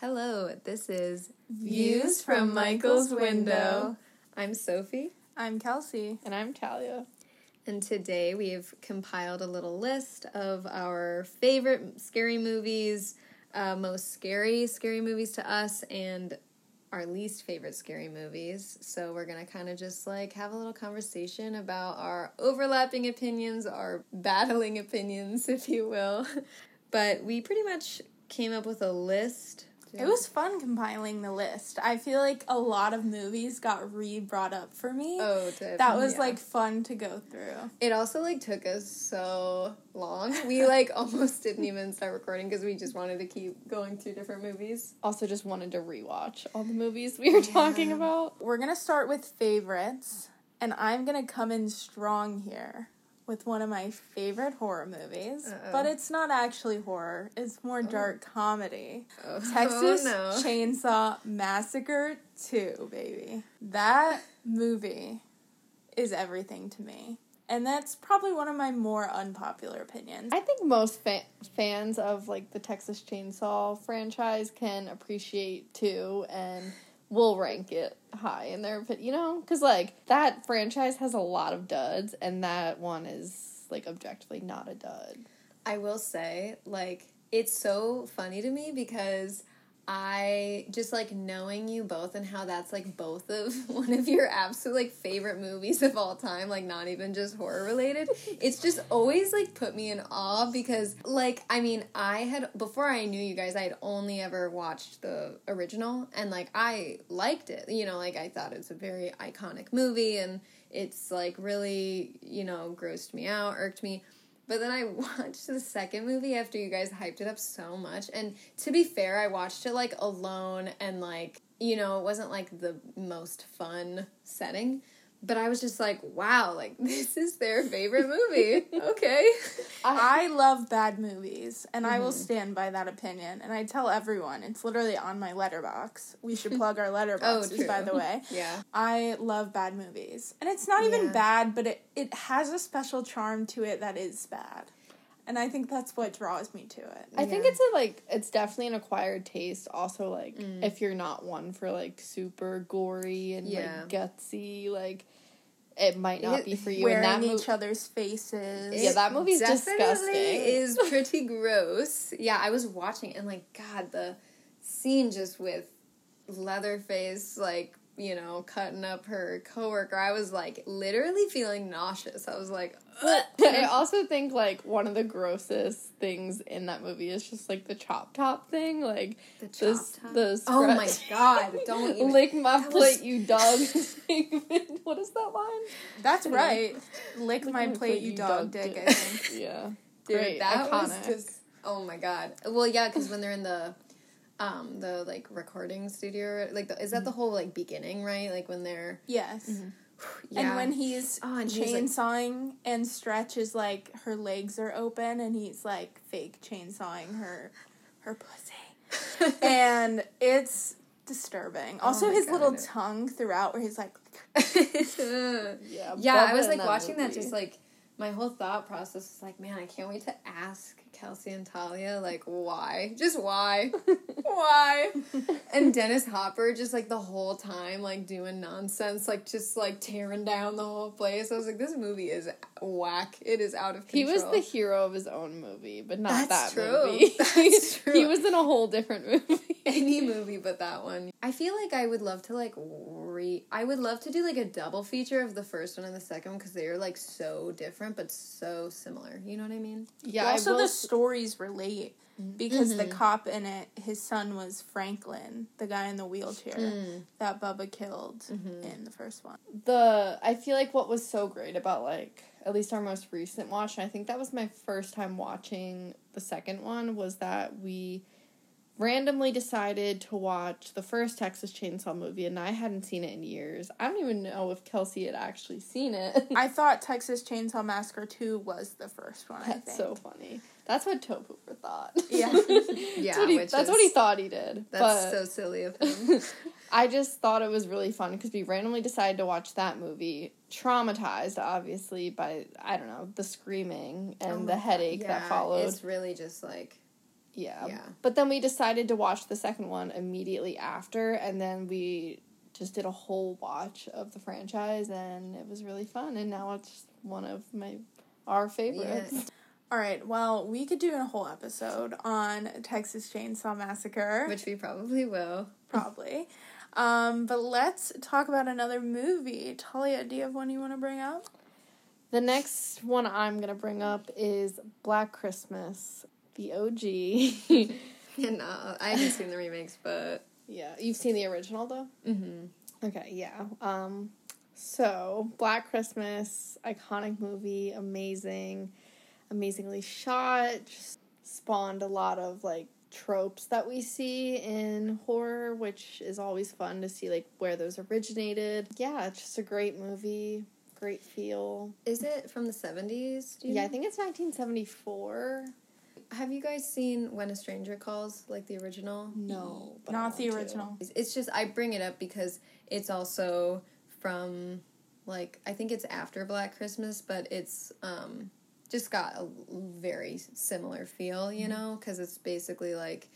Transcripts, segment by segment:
Hello, this is Views from Michael's Window. I'm Sophie, I'm Kelsey. And I'm Talia. and today we've compiled a little list of our favorite scary movies, uh, most scary scary movies to us, and our least favorite scary movies. So we're gonna kind of just like have a little conversation about our overlapping opinions, our battling opinions, if you will. But we pretty much came up with a list. It was fun compiling the list. I feel like a lot of movies got re brought up for me. Oh, to- that was yeah. like fun to go through. It also like took us so long. We like almost didn't even start recording because we just wanted to keep going through different movies. Also, just wanted to rewatch all the movies we were talking about. We're gonna start with favorites, and I'm gonna come in strong here with one of my favorite horror movies. Uh-oh. But it's not actually horror, it's more oh. dark comedy. Oh, oh Texas oh, no. Chainsaw Massacre 2, baby. That movie is everything to me. And that's probably one of my more unpopular opinions. I think most fa- fans of like the Texas Chainsaw franchise can appreciate too, and will rank it high in their opinion. You know, because like that franchise has a lot of duds, and that one is like objectively not a dud. I will say, like, it's so funny to me because I just like knowing you both and how that's like both of one of your absolute like favorite movies of all time, like not even just horror related. It's just always like put me in awe because like I mean I had before I knew you guys I had only ever watched the original and like I liked it. You know, like I thought it's a very iconic movie and it's like really, you know, grossed me out, irked me. But then I watched the second movie after you guys hyped it up so much. And to be fair, I watched it like alone and like, you know, it wasn't like the most fun setting. But I was just like, wow, like this is their favorite movie. okay. I love bad movies, and I will mm-hmm. stand by that opinion. And I tell everyone, it's literally on my letterbox. We should plug our oh, letterboxes, true. by the way. Yeah. I love bad movies. And it's not even Yeah. bad, but it, it has a special charm to it that is bad. And I think that's what draws me to it. I think it's a like it's definitely an acquired taste. Also, like Mm. if you're not one for like super gory and Yeah. like gutsy, like it might not It- be for you. Wearing and that each mo- other's faces. Yeah, that movie's definitely disgusting. is pretty gross. Yeah, I was watching and like God, the scene just with Leatherface like you know cutting up her coworker. I was like literally feeling nauseous. I was like, Ugh. I also think like one of the grossest things in that movie is just like the chop top thing, like The the chop s- top? the Oh my God, don't even- lick my plate, was- you dog. what is that line? That's right. Lick Lick my plate, you dog dick, I think. Yeah, Dude, great, that was iconic. just oh my god. Well, yeah, because when they're in the um the like recording studio, like the, is that the whole like beginning, right? Like when they're Yes. yeah. And when he's Oh, and he's, like- chainsawing and Stretch is like her legs are open and he's like fake chainsawing her her pussy. and it's disturbing. Also Oh his little tongue throughout where he's like yeah, yeah, I was like watching that, just like my whole thought process was like, man, I can't wait to ask Kelsey and Talia like why, just why, why, and Dennis Hopper just like the whole time like doing nonsense, like just like tearing down the whole place. I was like, this movie is whack. It is out of He was the hero of his own movie, but not That's that true. movie. That's true. he was in a whole different movie. any movie but that one. I feel like I would love to like re. I would love to do like a double feature of the first one and the second one because they are like so different but so similar. You know what I mean? yeah, also will, the stories relate because Mm-hmm. the cop in it his son was Franklin, the guy in the wheelchair Mm. that Bubba killed Mm-hmm. in the first one. the I feel like what was so great about like at least our most recent watch, and I think that was my first time watching the second one, was that we randomly decided to watch the first Texas Chainsaw movie, and I hadn't seen it in years. I don't even know if Kelsey had actually seen it. I thought Texas Chainsaw Massacre 2 was the first one, I That's think. so funny. That's what Tobe Hooper thought. Yeah. Yeah, that's, what he, that's is- what he thought he did. That's but so silly of him. I just thought it was really fun because we randomly decided to watch that movie. Traumatized, obviously, by I don't know the screaming and Oh the headache Yeah, that followed. It's really just like Yeah. Yeah. But then we decided to watch the second one immediately after, and then we just did a whole watch of the franchise, and it was really fun. And now it's one of my our favorites. All right. Well, we could do a whole episode on Texas Chainsaw Massacre, which we probably will. probably. Um, but let's talk about another movie. Talia, do you have one you want to bring up? The next one I'm gonna bring up is Black Christmas, the OG. And uh, I haven't seen the remakes, but yeah, you've seen the original though. mm-hmm. Okay, yeah. Um, so Black Christmas, iconic movie, amazing, amazingly shot. Just spawned a lot of like tropes that we see in horror, which is always fun to see like where those originated. Yeah, it's just a great movie, great feel. is it from the seventies? Yeah, I think it's 1974. Have you guys seen When a Stranger Calls, like the original? No, but Not the want to. original. It's just I bring it up because it's also from like I think it's after Black Christmas, but it's um just got a very similar feel, you know, because it's basically like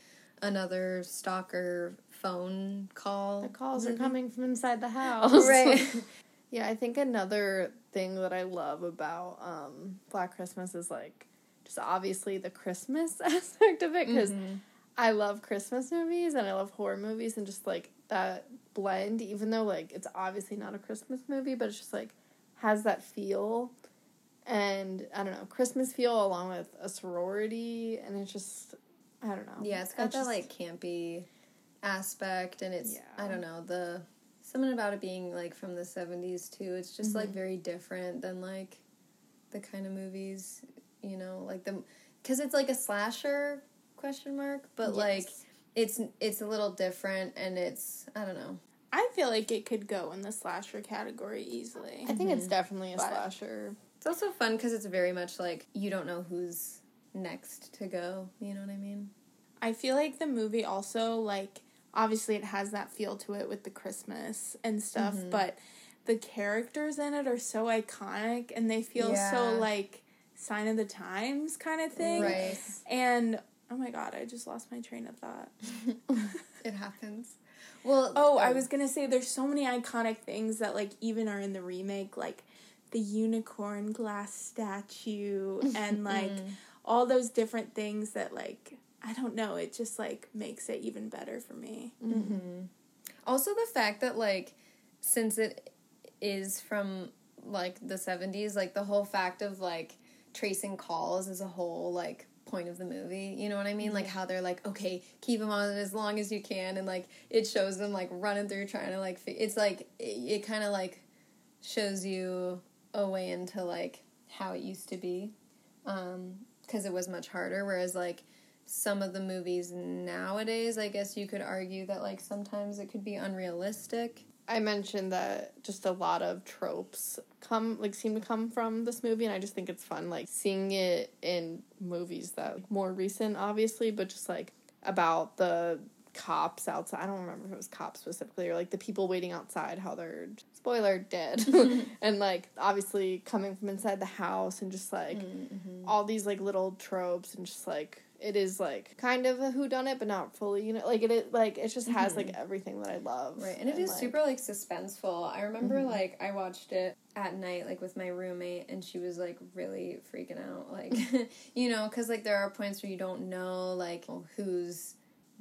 another stalker phone call. The calls are coming from inside the house. right. Yeah, I think another thing that I love about um, Black Christmas is like just obviously the Christmas aspect of it because Mhm. I love Christmas movies and I love horror movies and just like that blend, even though like it's obviously not a Christmas movie, but it's just like has that feel and I don't know Christmas feel along with a sorority and it's just I don't know Yeah, it's got that just- like campy aspect, and it's I don't know the something about it being like from the seventies too. It's just like Mhm. very different than like the kind of movies you know like the because it's like a slasher question mark, but like it's it's a little different, and it's I don't know. I feel like it could go in the slasher category easily. I think it's definitely a But- slasher. It's also fun because it's very much like you don't know who's next to go. You know what I mean? I feel like the movie also like obviously it has that feel to it with the Christmas and stuff, Mhm. but the characters in it are so iconic and they feel Yeah. so like sign of the times kind of thing. Right. And oh my god, I just lost my train of thought. It happens. Well, Oh, I was gonna say there's so many iconic things that like even are in the remake, like the unicorn glass statue and like Mm. all those different things that like I don't know, it just like makes it even better for me. hmm Also, the fact that like, since it is from like the seventies, like the whole fact of like tracing calls is a whole like point of the movie. You know what I mean? Like how they're like, okay, keep them on as long as you can, and like it shows them like running through trying to like. Fi- it's like it, it kind of like shows you a way into like how it used to be, um, because it was much harder. Whereas like some of the movies nowadays, I guess you could argue that like sometimes it could be unrealistic. I mentioned that just a lot of tropes come like seem to come from this movie and I just think it's fun like seeing it in movies that like, more recent obviously but just like about the cops outside I don't remember if it was cops specifically or like the people waiting outside how they're spoiler dead and like obviously coming from inside the house and just like Mm-hmm. all these like little tropes and just like it is like kind of a who done it but not fully you know like it is like it just has like everything that I love Right, and it is like, super like suspenseful. I remember like I watched it at night like with my roommate and she was like really freaking out like you know cuz like there are points where you don't know like who's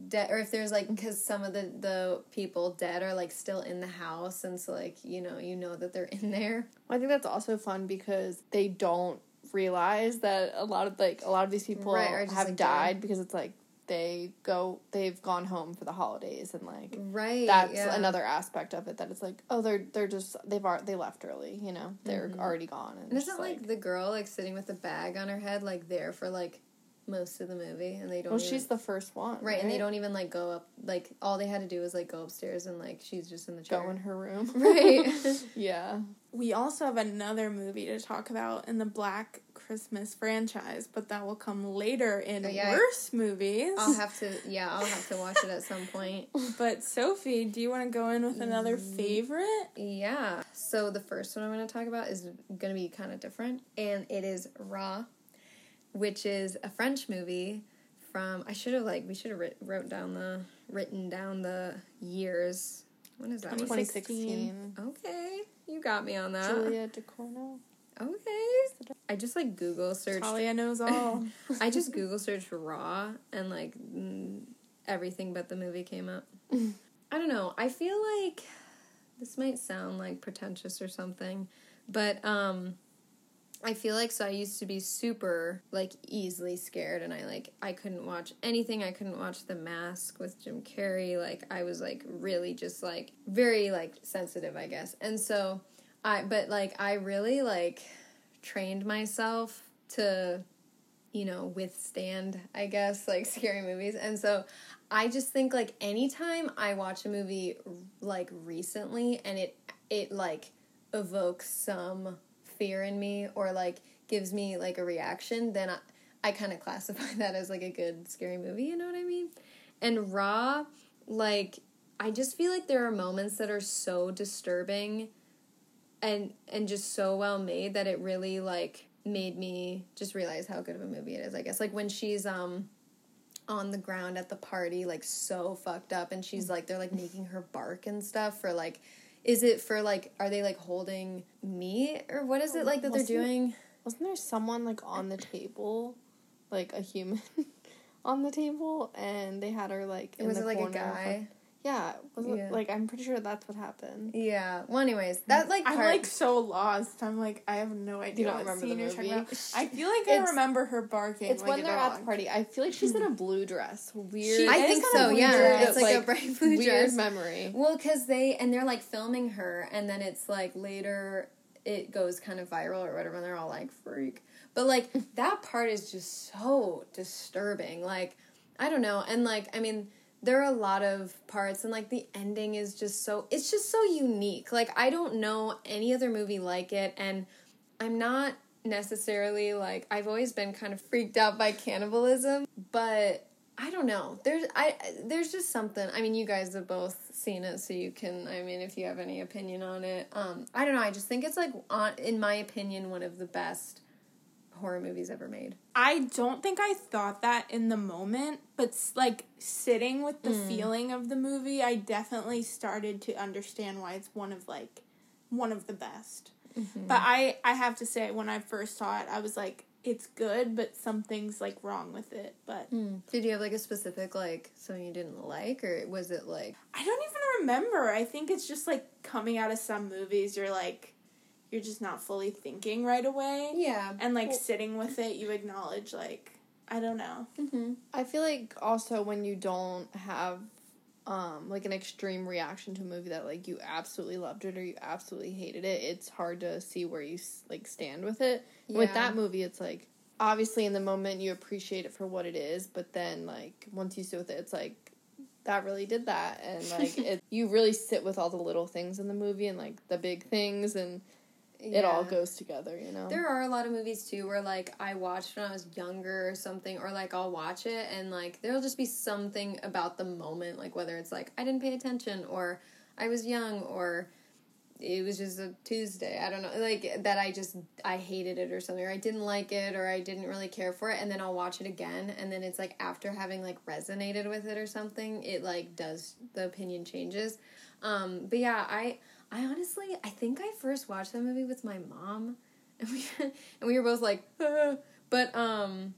dead or if there's like cuz some of the the people dead are like still in the house and so like you know you know that they're in there. I think that's also fun because they don't realize that a lot of like a lot of these people Right, have like, died dead. because it's like they go they've gone home for the holidays and like Right. that's yeah. another aspect of it that it's like oh they're they're just they've ar- they left early you know they're Mhm. already gone and, And isn't just, like, the girl like sitting with the bag on her head like there for like most of the movie and they don't well even- she's the first one Right, and they don't even like go up. Like all they had to do was like go upstairs, and like she's just in the chair. go in her room Right. yeah We also have another movie to talk about in the Black Christmas franchise, but that will come later in Oh, yeah. worse movies. I'll have to. Yeah, I'll have to watch it at some point. but Sophie, do you want to go in with another Mm. favorite? Yeah. So the first one I'm going to talk about is going to be kind of different, and it is Raw, which is a French movie from. I should have like we should have writ- wrote down the written down the years. When is that? one? 2016. Okay, you got me on that. Julia Ducournau. Okay. I just like Google searched. Talia knows all. I just Google searched Raw and like everything but the movie came up. I don't know. I feel like this might sound like pretentious or something, but um I feel like so I used to be super like easily scared and I like I couldn't watch anything. I couldn't watch The Mask with Jim Carrey. Like I was like really just like very like sensitive, I guess. And so I but like I really like trained myself to you know withstand I guess like scary movies. And so I just think like anytime I watch a movie like recently and it it like evokes some fear in me or like gives me like a reaction, then I, I kind of classify that as like a good scary movie, you know what I mean? And Raw, like I just feel like there are moments that are so disturbing and and just so well made that it really like made me just realize how good of a movie it is, I guess. Like when she's um on the ground at the party like so fucked up and she's like they're like making her bark and stuff for like is it for like are they like holding me or what is it oh, like that they're Wasn't it- doing? Wasn't there someone like on the table, like a human, on the table, and they had her like in was the it like a guy Yeah, was Yeah. it like I'm pretty sure that's what happened. yeah well anyways that like I'm like so lost. I'm like I have no idea don't what remember the movie? I feel like I remember her barking. It's like when they're dog. at the party. I feel like she's in a blue dress. Weird. She I think so yeah dress. it's like, a bright blue weird dress memory. well because they and they're like filming her and then it's like later it goes kind of viral or whatever and they're all like freak but like that part is just so disturbing like i don't know and like i mean there are a lot of parts and like the ending is just so it's just so unique like i don't know any other movie like it and i'm not necessarily like i've always been kind of freaked out by cannibalism but I don't know. There's I there's just something. I mean, you guys have both seen it, so you can. I mean, if you have any opinion on it, um, I don't know. I just think it's like, on, in my opinion, one of the best horror movies ever made. I don't think I thought that in the moment, but like sitting with the Mm. feeling of the movie, I definitely started to understand why it's one of like one of the best. Mm-hmm. But I I have to say when I first saw it, I was like it's good, but something's like wrong with it. But Did you have like a specific like something you didn't like, or was it like I don't even remember. I think it's just like coming out of some movies you're like you're just not fully thinking right away. yeah? And like sitting with it, you acknowledge like I don't know. Mm-hmm. I feel like also when you don't have um like an extreme reaction to a movie that like you absolutely loved it or you absolutely hated it, it's hard to see where you like stand with it. With that movie, it's like obviously in the moment you appreciate it for what it is, but then like once you sit with it, it's like that really did that and like it you really sit with all the little things in the movie and like the big things and it all goes together, you know. There are a lot of movies too where like I watched when I was younger or something, or like I'll watch it and like there'll just be something about the moment, like whether it's like I didn't pay attention or I was young or it was just a Tuesday. I don't know, like that I just I hated it or something, or I didn't like it, or I didn't really care for it, and then I'll watch it again, and then it's like after having like resonated with it or something, it like does the opinion changes. Um, but yeah, I I honestly I think I first watched that movie with my mom, and we and we were both like, "Ah." but um,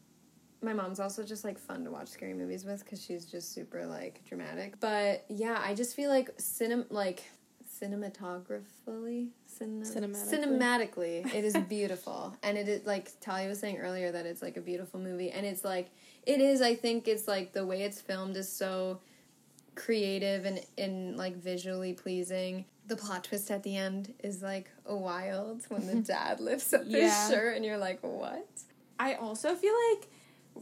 my mom's also just like fun to watch scary movies with because she's just super like dramatic. But yeah, I just feel like cinem like cinematographically, cine- Cinematically. cinematically, it is beautiful, and it is like Talia was saying earlier that it's like a beautiful movie, and it's like it is. I think it's like the way it's filmed is so creative and and like visually pleasing. The plot twist at the end is like a wild when the dad lifts up Yeah. his shirt, and you're like, what? I also feel like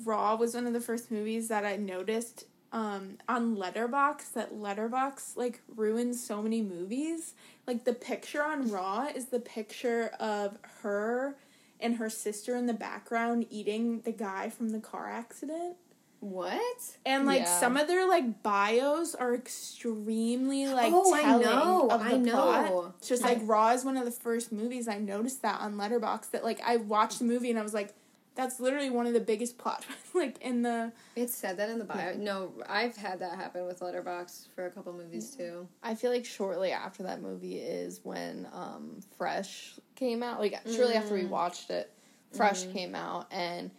Raw was one of the first movies that I noticed um, on Letterbox that Letterbox like ruins so many movies. Like the picture on Raw is the picture of her and her sister in the background eating the guy from the car accident. What? And like Yeah. some of their like bios are extremely like Oh, I know, of the I know. plot. It's just like Raw is one of the first movies I noticed that on Letterbox that like I watched the movie and I was like, That's literally one of the biggest plot like in the It said that in the bio. No, I've had that happen with Letterbox for a couple movies too. I feel like shortly after that movie is when um, Fresh came out. Like shortly after we watched it, Fresh came out, and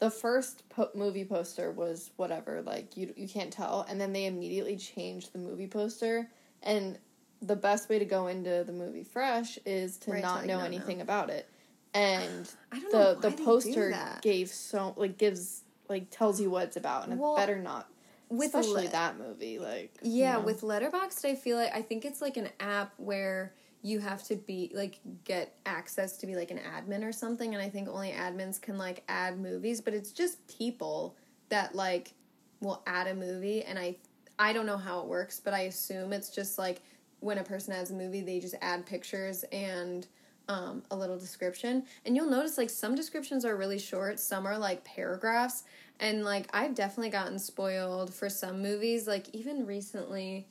the first po- movie poster was whatever. Like you you can't tell, and then they immediately changed the movie poster. And the best way to go into the movie Fresh is to Right, not know not anything know. about it. And I don't know the the why they do poster gave so like gives like tells you what it's about, and Well, it better not. with especially Le- that movie, like Yeah, you know. with Letterboxd, I feel like I think it's like an app where you have to be like get access to be like an admin or something, and I think only admins can like add movies, but it's just people that like will add a movie, and I I don't know how it works, but I assume it's just like when a person adds a movie, they just add pictures and um, a little description. And you'll notice like some descriptions are really short, some are like paragraphs. And like I've definitely gotten spoiled for some movies, like even recently.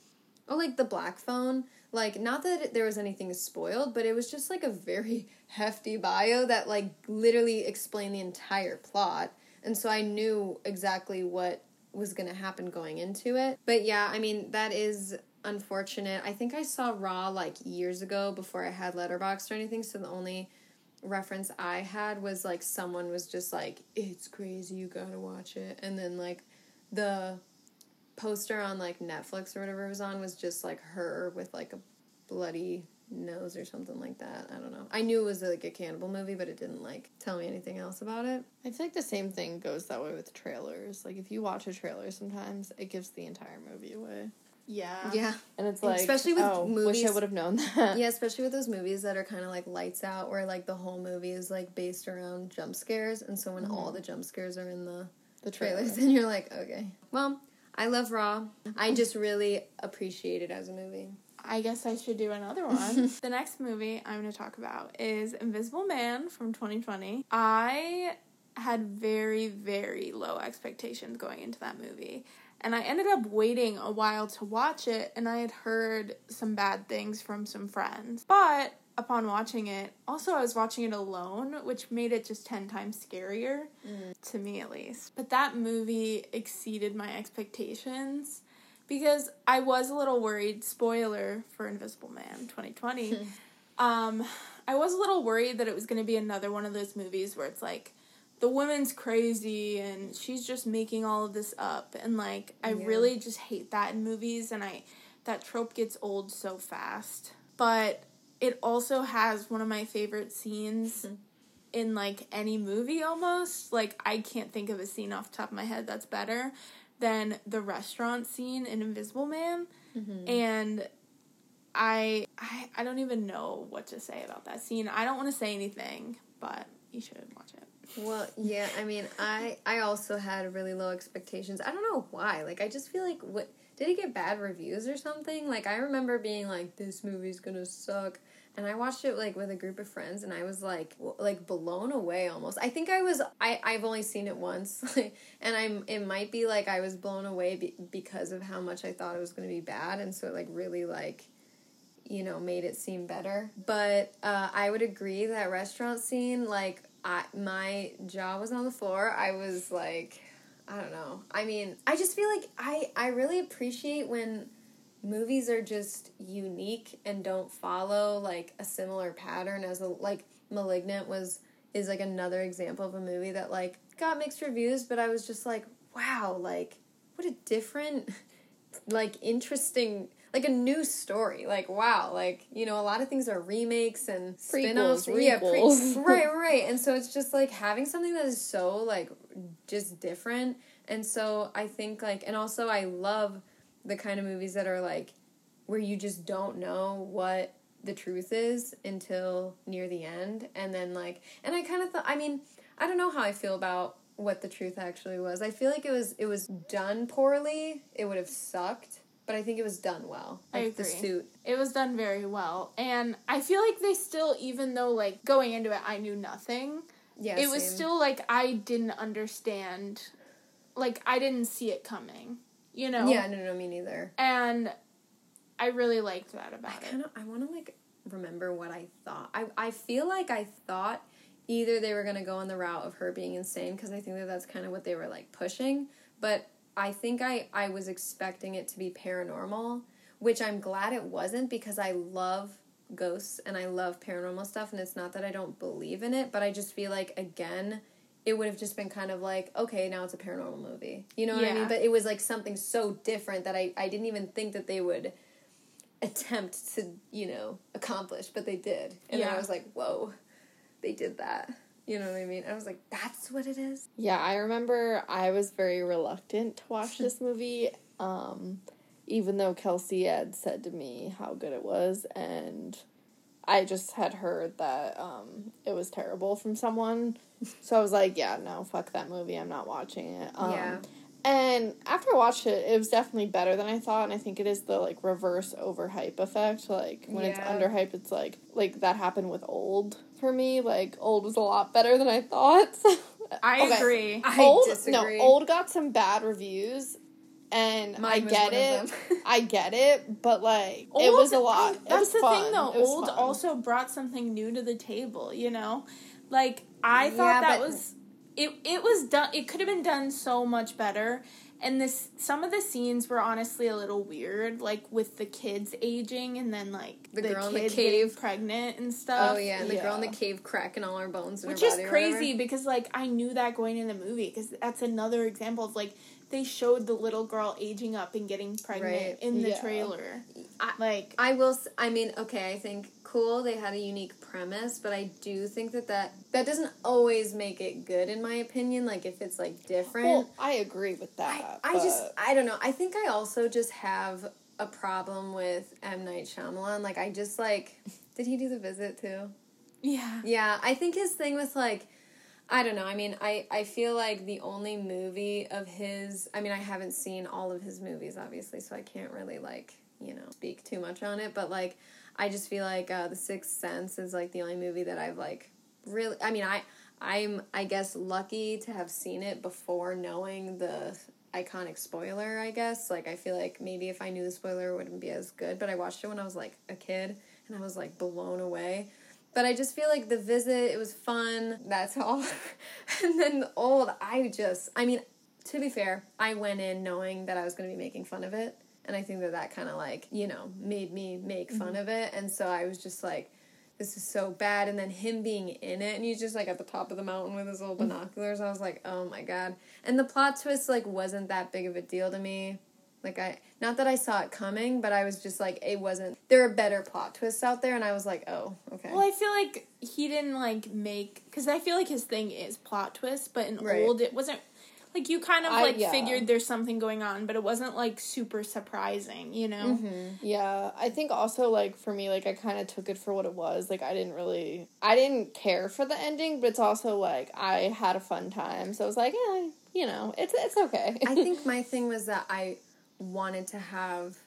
Oh, like the Black Phone. Like, not that there was anything spoiled, but it was just like a very hefty bio that like literally explained the entire plot. And so I knew exactly what was going to happen going into it. But yeah, I mean, that is unfortunate. I think I saw Raw like years ago before I had Letterboxd or anything, so the only reference I had was like someone was just like, "It's crazy, you got to watch it." And then like the poster on like Netflix or whatever it was on was just like her with like a bloody nose or something like that. I don't know. I knew it was like a cannibal movie, but it didn't like tell me anything else about it. I feel like the same thing goes that way with trailers. Like if you watch a trailer, sometimes it gives the entire movie away, yeah. Yeah. and it's And like, especially with oh, wish I would have known that. Yeah, especially with those movies that are kind of like lights out, where like the whole movie is like based around jump scares, and so when mm-hmm. all the jump scares are in the the trailer. trailers, then you're like, okay. Well, I love Raw. I just really appreciate it as a movie. I guess I should do another one. the next movie I'm going to talk about is Invisible Man from 2020. I had very, very low expectations going into that movie. And I ended up waiting a while to watch it, and I had heard some bad things from some friends. But upon watching it, also I was watching it alone, which made it just 10 times scarier, to me at least. But that movie exceeded my expectations because I was a little worried. Spoiler for Invisible Man 2020. um, I was a little worried that it was going to be another one of those movies where it's like the woman's crazy and she's just making all of this up, and like I Yeah. really just hate that in movies, and I that trope gets old so fast. But it also has one of my favorite scenes hmm. in like any movie almost. Like I can't think of a scene off the top of my head that's better than the restaurant scene in Invisible Man. Mm-hmm. And I, I I don't even know what to say about that scene. I don't want to say anything, but you should watch it. Well, yeah, I mean, I I also had really low expectations. I don't know why. Like, I just feel like what did it get bad reviews or something? Like, I remember being like, "This movie's gonna suck," and I watched it like with a group of friends, and I was like, w- like blown away almost. I think I was I I've only seen it once, and I'm it might be like I was blown away be, because of how much I thought it was gonna be bad, and so it like really like you know made it seem better but uh, i would agree that restaurant scene like I, my jaw was on the floor i was like i don't know. I mean i just feel like i i really appreciate when movies are just unique and don't follow like a similar pattern as a like malignant was is like another example of a movie that like got mixed reviews but i was just like wow like what a different like interesting like a new story. Like wow like you know a lot of things are remakes and spin-offs. Prequels, yeah pre- right right. And so it's just like having something that is so like just different. And so i think like and also i love the kind of movies that are like where you just don't know what the truth is until near the end. And then like and i kind of thought i mean i don't know how i feel about what the truth actually was. I feel like it was it was done poorly. It would have sucked but i think it was done well I like the suit It was done very well, and I feel like they still, even though like going into it, I knew nothing. yeah it was still like I didn't understand, like I didn't see it coming. You know. yeah no no me neither And I really liked that i about it. kind of i want to like remember what i thought i i feel like i thought either they were going to go on the route of her being insane because I think that that's kind of what they were like pushing, but I think I I was expecting it to be paranormal, which I'm glad it wasn't because I love ghosts and I love paranormal stuff and it's not that I don't believe in it, but I just feel like again it would have just been kind of like, okay, now it's a paranormal movie. You know what I mean? But it was like something so different that I, I didn't even think that they would attempt to, you know, accomplish, but they did. And then I was like, whoa, they did that. You know what I mean? I was like, that's what it is? Yeah, I remember I was very reluctant to watch this movie, um, even though Kelsey had said to me how good it was, and I just had heard that um, it was terrible from someone. So I was like, yeah, no, fuck that movie. I'm not watching it. Um, Yeah. And after I watched it, it was definitely better than I thought, and I think it is the like reverse overhype effect. Like when it's Yeah. underhyped, it's like like that happened with old for me. Like old was a lot better than I thought. I Okay. agree. I old disagree. no old got some bad reviews and i Mine was get it i get it but like it was a lot it That's the fun. thing, though. Old fun. also brought something new to the table. You know, like I thought Yeah, that but- was it. It was done. It could have been done so much better. And this, some of the scenes were honestly a little weird, like with the kids aging, and then like The girl in the cave. pregnant and stuff. Oh yeah, and the girl in the oh, cave cracking all her bones in which her is body. or crazy whatever. because like I knew that going in the movie because that's another example of like they showed the little girl aging up and getting pregnant Right. in the Yeah. trailer. I- like I will. i mean, okay. I think cool. They had a unique premise, but I do think that that that doesn't always make it good, in my opinion. Like if it's like different. well i agree with I, that I just I don't know. I think I also just have a problem with M Night Shyamalan. Like I just like did he do the visit too? yeah, Yeah, I think his thing with like I don't know. I mean, I I feel like the only movie of his. I mean, I haven't seen all of his movies, obviously, so I can't really like you know speak too much on it. But like, I just feel like uh, the Sixth Sense is like the only movie that I've like really. I mean, I I'm I guess lucky to have seen it before knowing the iconic spoiler. I guess like I feel like maybe if I knew the spoiler, it wouldn't be as good. But I watched it when I was like a kid, and I was like blown away. But I just feel like the visit, it was fun. That's all. and then the old, I just, I mean, to be fair, I went in knowing that I was going to be making fun of it. And I think that that kind of like, you know, made me make fun mm-hmm. of it. And so I was just like, this is so bad. And then him being in it, and he's just like at the top of the mountain with his little mm. binoculars. I was like, oh my God. And the plot twist, like, wasn't that big of a deal to me. Like I, not that I saw it coming, but I was just like, it wasn't. There are better plot twists out there, and I was like, oh, okay. Well, I feel like he didn't like make because I feel like his thing is plot twist, but in Right. old it wasn't like you kind of I- like yeah. figured there's something going on, but it wasn't like super surprising, you know. Mm-hmm. Yeah, I think also like for me, like I kind of took it for what it was. Like I didn't really, I didn't care for the ending, but it's also like I had a fun time, so I was like, yeah, you know, it's it's okay. I think my thing was that I wanted to have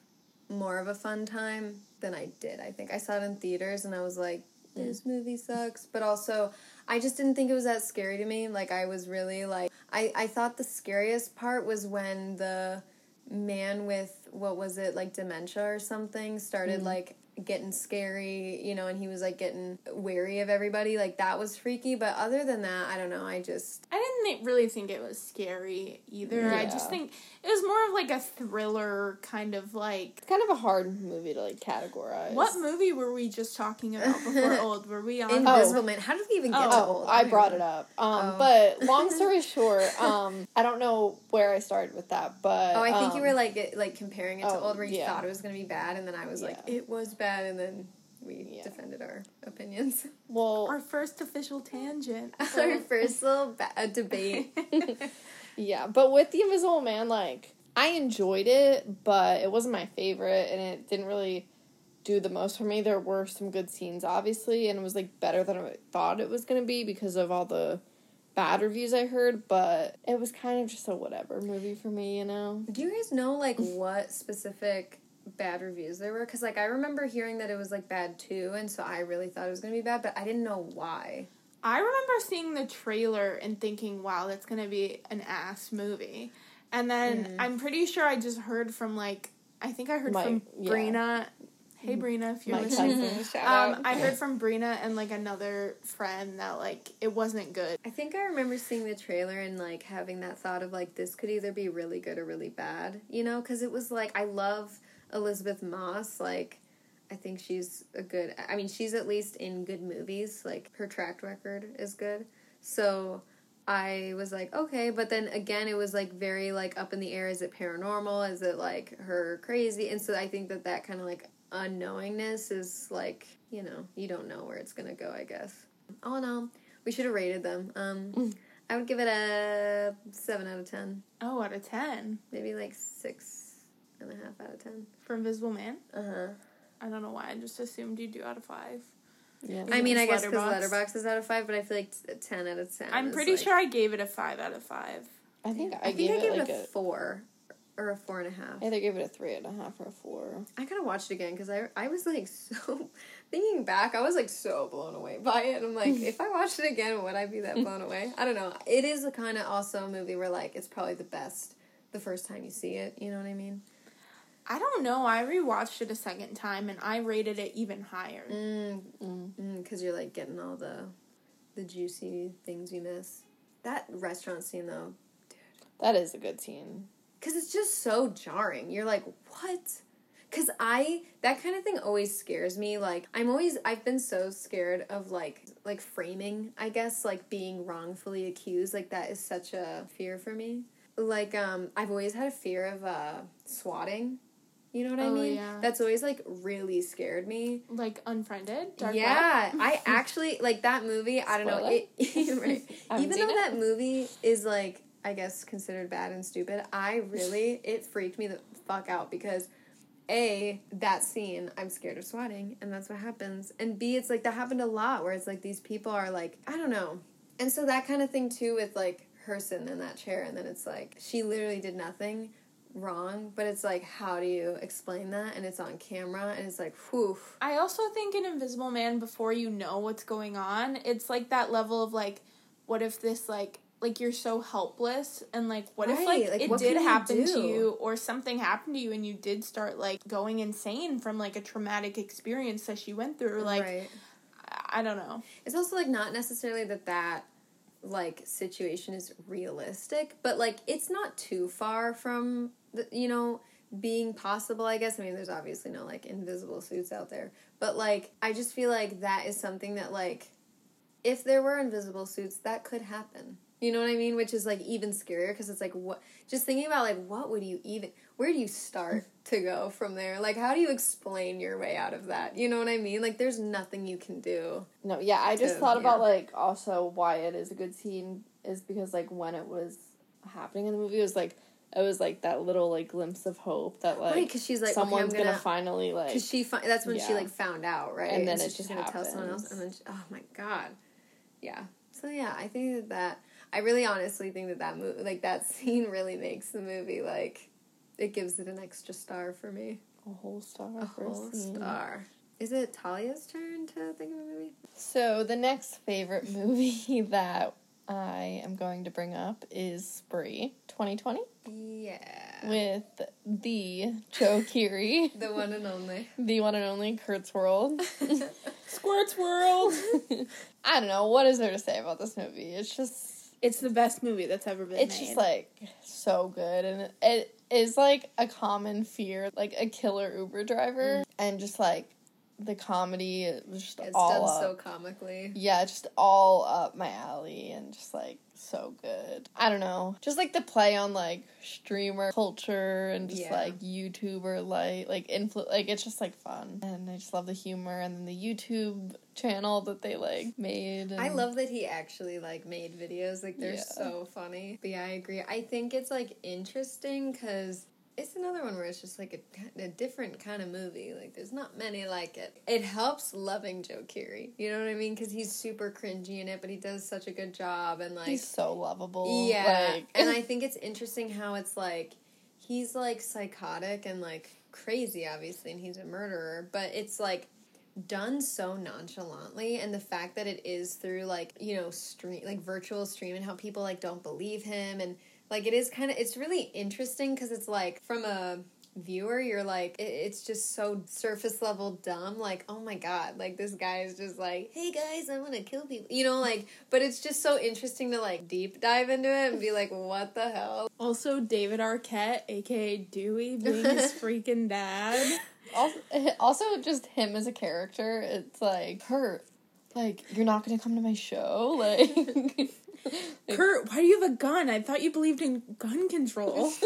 more of a fun time than I did. I think I saw it in theaters and I was like, this movie sucks. But also, I just didn't think it was that scary to me. Like, I was really like, I, I thought the scariest part was when the man with, what was it, like dementia or something, started mm. like getting scary, you know, and he was like getting wary of everybody. Like, that was freaky. But other than that, I don't know. I just. I didn't really think it was scary either. I just think it was more of like a thriller kind of like. it's kind of a hard movie to like categorize. What movie were we just talking about before old? Were we on? Invisible Man. How did we even get to Oh, old? I brought it up. Um, Oh. but long story short, um, I don't know where I started with that, but Oh, I think you um, were like like comparing it to oh, old, where you yeah. thought it was gonna be bad, and then I was like, it was bad, and then we Yeah. defended our opinions. well, Our first official tangent. our first little ba- uh, debate. Yeah, but with the Invisible Man, like I enjoyed it, but it wasn't my favorite, and it didn't really do the most for me. There were some good scenes, obviously, and it was like better than I thought it was gonna be because of all the bad reviews I heard. But it was kind of just a whatever movie for me, you know. Do you guys know like what specific bad reviews there were? Because like I remember hearing that it was like bad too, and so I really thought it was gonna be bad, but I didn't know why. I remember seeing the trailer and thinking, "Wow, that's gonna be an ass movie," and then Mm. I'm pretty sure I just heard from like I think I heard Like, from yeah. Brina Hey Brina, if you're My listening. Um. I heard from Brina and like another friend that like it wasn't good. I think I remember seeing the trailer and like having that thought of like this could either be really good or really bad, you know? Because it was like I love Elisabeth Moss. Like I think she's a good. I mean, she's at least in good movies. Like her track record is good. So I was like, okay, but then again, it was like very like up in the air. Is it paranormal? Is it like her crazy? And so I think that that kind of like unknowingness is like you know you don't know where it's gonna go. I guess. All in all, we should have rated them. Um, I would give it a seven out of ten, Oh, out of ten maybe like six and a half out of ten. for Invisible Man. Uh huh. I don't know why. I just assumed you'd do out of five. Yeah. I mean, I It's guess because Letterbox is out of five, but I feel like t- ten out of ten. I'm is, pretty like- sure I gave it a five out of five. I think I, I think gave I gave it like it a a. four or a four and a half. I either gave it a three and a half or a four. I gotta watch it again because I I was like so thinking back, I was like so blown away by it. I'm like, if I watched it again, would I be that blown away? I don't know. It is a kind of also a movie where like it's probably the best the first time you see it. You know what I mean? I don't know. I rewatched it a second time and I rated it even higher. Mm, Mm. because you're like getting all the the juicy things you miss. That restaurant scene though, That is a good scene. because it's just so jarring. You're like, what? Because I that kind of thing always scares me. Like I'm always I've been so scared of like like framing. I guess like being wrongfully accused. Like that is such a fear for me. Like um I've always had a fear of uh swatting. You know what I Oh, mean? yeah. That's always like really scared me. Like Unfriended? Dark yeah, I actually like that movie. I don't know. It, right. I Even though it. that movie is like, I guess considered bad and stupid, I really it freaked me the fuck out because a that scene I'm scared of swatting and that's what happens, and b it's like that happened a lot where it's like these people are like I don't know, and so that kind of thing too with like her sitting in that chair and then it's like she literally did nothing wrong but it's like how do you explain that? And it's on camera and it's like whew. I also think in Invisible Man, before you know what's going on, it's like that level of like, what if this like like you're so helpless and like what if like, like, it did happen to you or something happened to you and you did start like going insane from like a traumatic experience that she went through like right. I, I don't know. It's also like not necessarily that that like situation is realistic, but like it's not too far from you know being possible. I guess I mean there's obviously no like invisible suits out there, but like I just feel like that is something that like if there were invisible suits that could happen. You know what I mean? Which is like even scarier because it's like what just thinking about like what would you even where do you start to go from there? Like how do you explain your way out of that? You know what I mean? Like there's nothing you can do. No, yeah, I just So, thought about yeah. like also why it is a good scene is because like when it was happening in the movie, it was like it was like that little like glimpse of hope that like right, because she's like, someone's okay, gonna, gonna, finally like because she fi- that's when she like found out, right? And then so it she's just gonna tell someone else, happens. and then she, oh my god, yeah. So yeah, I think that that I really honestly think that that movie, like that scene, really makes the movie like it gives it an extra star for me, a whole star a for whole scene. star. Is it Talia's turn to think of a movie? So the next favorite movie that I am going to bring up is Spree 2020 Yeah, with the Joe Keery, the one and only. the one and only Kurt's world, Squirts World. I don't know what is there to say about this movie. It's just it's the best movie that's ever been it's made. just like so good and it is like a common fear like a killer uber driver mm. and just like the comedy it was just It's all done up. so comically. yeah just all up my alley and just like so good i don't know just like the play on like streamer culture and just Yeah. like youtuber like like influ like it's just like fun and i just love the humor and then the youtube channel that they like made and I love that he actually like made videos. Like they're Yeah. so funny. But yeah, I agree. I think it's like interesting because it's another one where it's just like a, a different kind of movie. Like there's not many like it. It helps loving Joe Keery. You know what I mean? Because he's super cringy in it, but he does such a good job. And like he's so lovable yeah, like and I think it's interesting how it's like he's like psychotic and like crazy, obviously, and he's a murderer, but it's like done so nonchalantly and the fact that it is through like you know stream like virtual stream and how people like don't believe him and like it is kind of it's really interesting because it's like from a viewer, you're like, it, it's just so surface level dumb. Like, oh my god, like this guy is just like, hey guys, I want to kill people. You know, like, but it's just so interesting to like deep dive into it and be like, what the hell? Also, David Arquette, aka Dewey, being his freaking dad. Also, also, just him as a character, it's like, hurt like, you're not gonna come to my show? Like, Kurt, why do you have a gun? I thought you believed in gun control.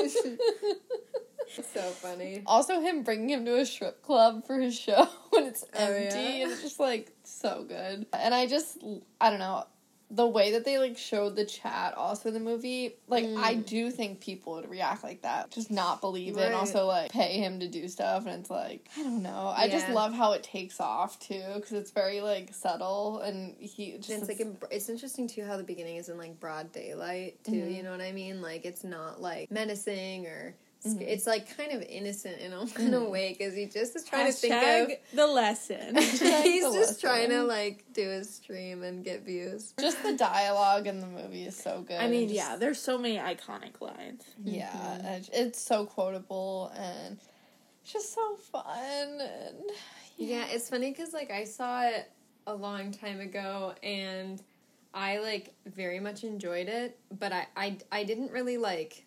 so funny. Also, him bringing him to a strip club for his show when it's Oh, empty yeah? and it's just like so good. And I just, I don't know, the way that they like showed the chat also in the movie, like I mm. do think people would react like that, just not believe it, and also like pay him to do stuff. And it's like I don't know, I just love how it takes off too because it's very like subtle and he just And it's like it's interesting too how the beginning is in like broad daylight too. You mm-hmm. know what I mean? Like it's not like menacing or sc- it's like kind of innocent in a, in a way because he just is trying to think of. The lesson. He's the just trying to like do his stream and get views. just the dialogue in the movie is so good. I mean, just- yeah, there's so many iconic lines. Yeah, Mm-hmm. it's so quotable and it's just so fun. And Yeah, it's funny because like I saw it a long time ago and I like very much enjoyed it, but I I, I didn't really like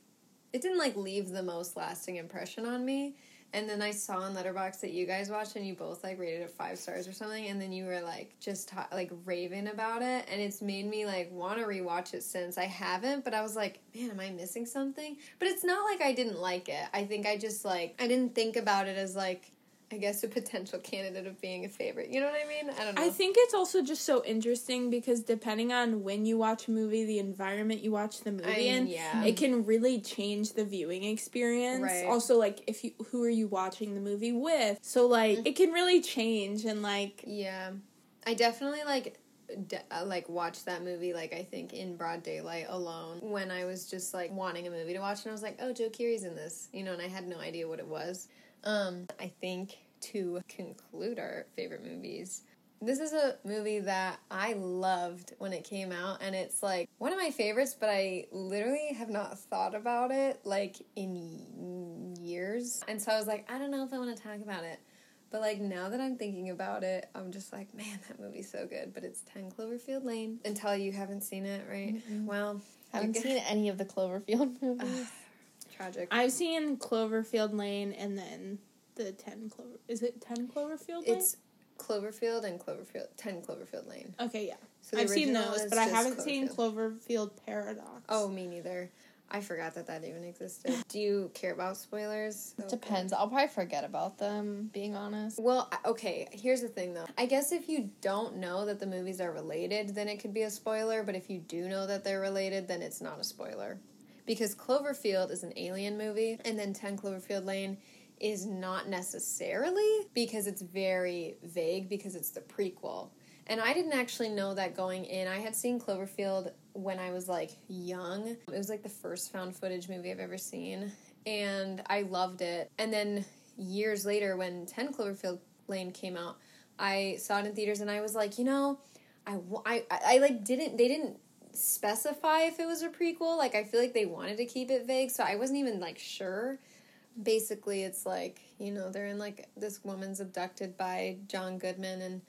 it didn't like leave the most lasting impression on me. And then I saw on Letterbox that you guys watched and you both like rated it five stars or something, and then you were like just ta- like raving about it, and it's made me like want to rewatch it since I haven't. But I was like, man, am I missing something? But it's not like I didn't like it. I think I just like I didn't think about it as like I guess a potential candidate of being a favorite. You know what I mean? I don't know. I think it's also just so interesting because depending on when you watch a movie, the environment you watch the movie I in, yeah. it can really change the viewing experience. Right. Also, like if you who are you watching the movie with? So like it can really change and like Yeah, I definitely like de- uh, like watched that movie like I think in broad daylight alone when I was just like wanting a movie to watch and I was like, oh, Joe Keery's in this, you know, and I had no idea what it was. Um, I think to conclude our favorite movies. This is a movie that I loved when it came out, and it's like one of my favorites, but I literally have not thought about it like in years. And so I was like, I don't know if I want to talk about it. But like now that I'm thinking about it, I'm just like, man, that movie's so good. But it's Ten Cloverfield Lane. Until you haven't seen it, right? Well, haven't you seen any of the Cloverfield movies. Tragic. I've seen Cloverfield Lane and then the ten Clover. Is it ten Cloverfield Lane? It's Cloverfield and Cloverfield, Ten Cloverfield Lane. okay, yeah. So I've seen those, but I haven't seen Cloverfield. Cloverfield Paradox. Oh, me neither. I forgot that that even existed. Do you care about spoilers? It depends. I'll probably forget about them. Being honest. Well, okay, here's the thing though. I guess if you don't know that the movies are related, then it could be a spoiler, but if you do know that they're related, then it's not a spoiler. Because Cloverfield is an alien movie, and then 10 Cloverfield Lane is not necessarily because it's very vague because it's the prequel. And I didn't actually know that going in. I had seen Cloverfield when I was like young. It was like the first found footage movie I've ever seen. And I loved it. And then years later, when 10 Cloverfield Lane came out, I saw it in theaters and I was like, you know, I, I, I, like didn't, they didn't specify if it was a prequel. Like, I feel like they wanted to keep it vague. So I wasn't even like sure basically it's like you know they're in like this woman's abducted by john goodman and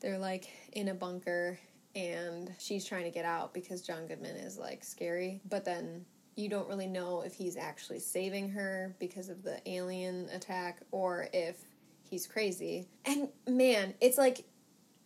they're like in a bunker and she's trying to get out because john goodman is like scary but then you don't really know if he's actually saving her because of the alien attack or if he's crazy and man it's like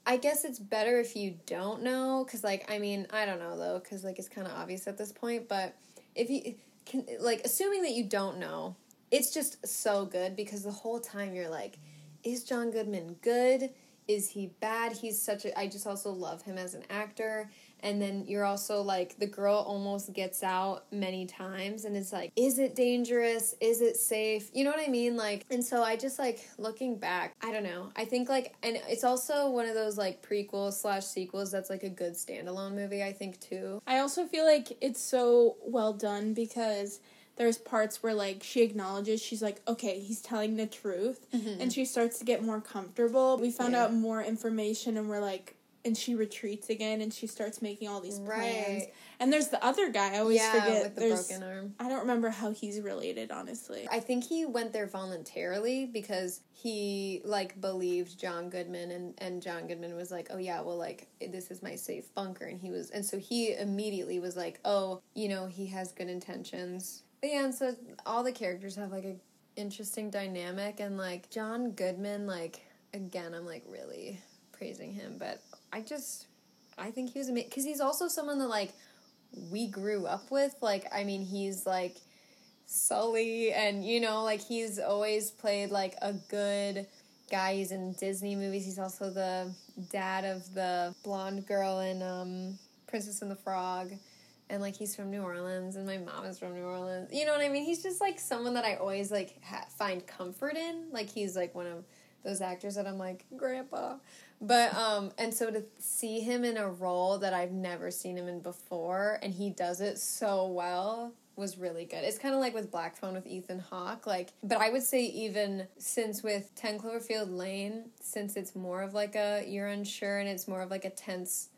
I guess it's better if you don't know, because like I mean I don't know though, because like it's kind of obvious at this point. But if you can, like assuming that you don't know, it's just so good because the whole time you're like, is John Goodman good? Is he bad? He's such a. I just also love him as an actor. And then you're also like, the girl almost gets out many times, and it's like, is it dangerous? Is it safe? You know what I mean? Like, and so I just like looking back, I don't know. I think like, and it's also one of those like prequels slash sequels that's like a good standalone movie, I think too. I also feel like it's so well done because there's parts where like she acknowledges she's like okay he's telling the truth mm-hmm. and she starts to get more comfortable we found Yeah. out more information and we're like and she retreats again and she starts making all these plans. Right. And there's the other guy. I always yeah, forget. with the there's broken arm. I don't remember how he's related, honestly. I think he went there voluntarily because he like believed John Goodman and and John Goodman was like, "Oh yeah, well like this is my safe bunker." And he was and so he immediately was like, "Oh, you know, he has good intentions." But yeah, and so all the characters have like a interesting dynamic and like John Goodman like again, I'm like really praising him, but I just I think he was amazing cuz he's also someone that like we grew up with. Like I mean, he's like Sully, and you know, like he's always played like a good guy. He's in Disney movies. He's also the dad of the blonde girl in um, Princess and the Frog. And like he's from New Orleans, and my mom is from New Orleans. You know what I mean? He's just like someone that I always like ha- find comfort in. Like he's like one of those actors that I'm like grandpa. But um and so to see him in a role that I've never seen him in before and he does it so well was really good. It's kind of like with Black Phone with Ethan Hawke, like but I would say even since with 10 Cloverfield Lane, since it's more of like a you're unsure and it's more of like a tense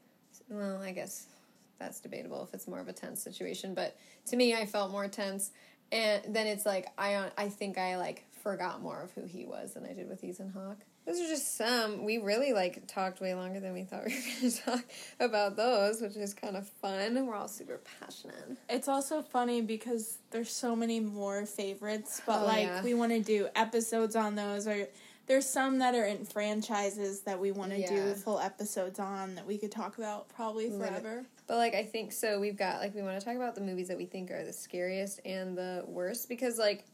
well, I guess that's debatable if it's more of a tense situation, but to me I felt more tense and then it's like I I think I like forgot more of who he was than I did with Ethan Hawke. Those are just some. We really like talked way longer than we thought we were going to talk about those, which is kind of fun. We're all super passionate. It's also funny because there's so many more favorites, but Oh, like yeah. we want to do episodes on those or there's some that are in franchises that we want to Yeah. do full episodes on that we could talk about probably Right. forever. But like I think so we've got like we want to talk about the movies that we think are the scariest and the worst because like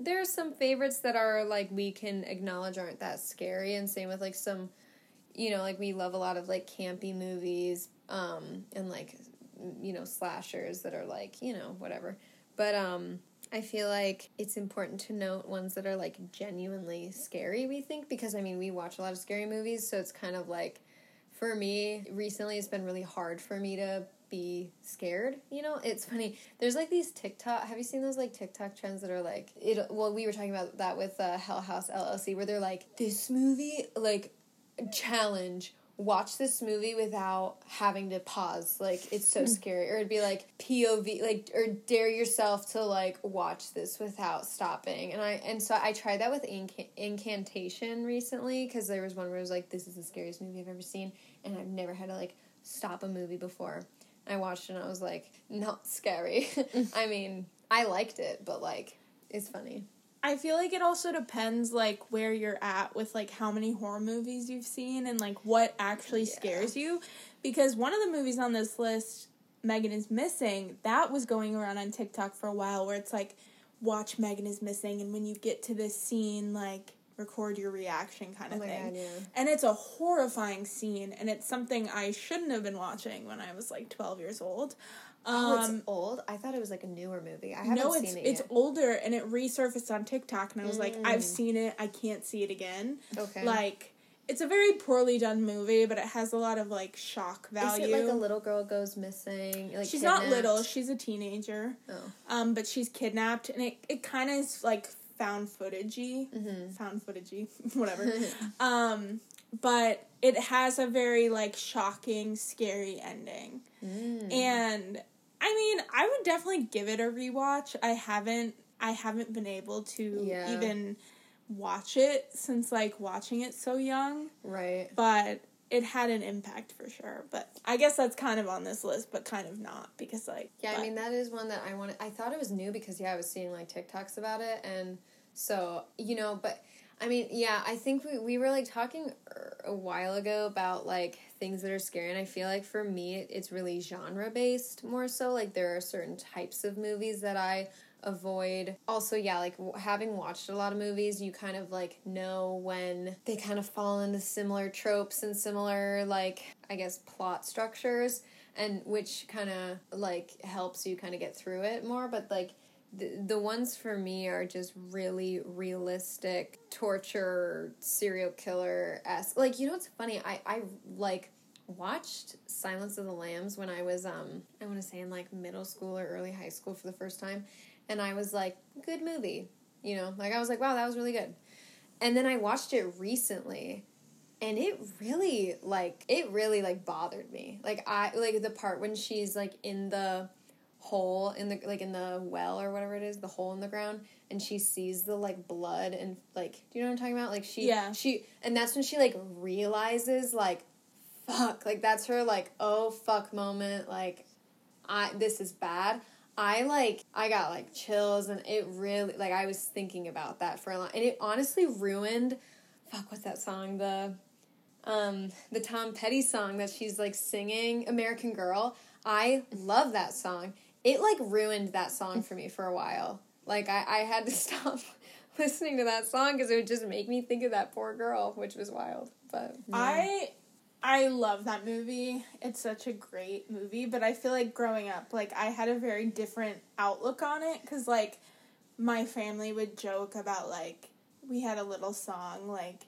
there are some favorites that are like we can acknowledge aren't that scary and same with like some you know like we love a lot of like campy movies um and like you know slashers that are like you know whatever. But um i feel like it's important to note ones that are like genuinely scary we think because i mean we watch a lot of scary movies so it's kind of like for me recently it's been really hard for me to be scared you know? It's funny. There's like these tiktok have you seen those like tiktok trends that are like it well we were talking about that with uh, hell house llc where they're like this movie like challenge watch this movie without having to pause. Like it's so scary. Or it'd be like pov like or dare yourself to like watch this without stopping. And i and so i tried that with Inca- incantation recently because there was one where it was like this is the scariest movie i've ever seen and i've never had to like stop a movie before i watched it and i was like not scary. I mean i liked it but like it's funny. I feel like it also depends like where you're at with like how many horror movies you've seen and like what actually Yeah. scares you. Because one of the movies on this list Megan is missing that was going around on TikTok for a while where it's like watch Megan is missing and when you get to this scene like record your reaction kind oh of my thing. god yeah And it's a horrifying scene and it's something I shouldn't have been watching when I was like 12 years old. oh Um it's old i thought it was like a newer movie i haven't no, seen it's it it's yet older and it resurfaced on TikTok, and I was like, I've Mm. seen it, I can't see it again. okay Like, it's a very poorly done movie, but it has a lot of like shock value. Is it like a little girl goes missing? Like she's not little; she's a teenager. Oh, Um, but she's kidnapped, and it it kind of is like found footagey, mm-hmm. found footagey, whatever. um, but it has a very like shocking, scary ending. Mm. And I mean, I would definitely give it a rewatch. I haven't I haven't been able to Yeah. even watch it since like watching it so young, right. but it had an impact for sure. But I guess that's kind of on this list, but kind of not because like Yeah, I mean that is one that I wanted. I thought it was new because yeah, I was seeing like TikToks about it, and so you know, but I mean, yeah, I think we we were like talking er, a while ago about like things that are scary, and I feel like for me, it's really genre based more so. Like there are certain types of movies that I avoid. Also, yeah, like having watched a lot of movies, you kind of like know when they kind of fall into similar tropes and similar like I guess plot structures and which kind of like helps you kind of get through it more, but like the, the ones for me are just really realistic torture serial killer esque like you know what's funny i i like watched silence of the lambs when i was um i want to say in like middle school or early high school for the first time and i was like good movie you know like i was like wow that was really good and then i watched it recently and it really like it really like bothered me. Like I like the part when she's like in the hole in the like in the well or whatever it is, the hole in the ground, and she sees the like blood and like do you know what I'm talking about? Like she Yeah. she and that's when she like realizes like fuck like that's her like oh fuck moment like I this is bad. I like I got like chills and it really like I was thinking about that for a long and it honestly ruined fuck what's that song the um the Tom Petty song that she's like singing American Girl. I love that song. It like ruined that song for me for a while. Like I, I had to stop listening to that song because it would just make me think of that poor girl, which was wild. But I I love that movie. It's such a great movie, but I feel like growing up, like I had a very different outlook on it cuz like my family would joke about like we had a little song like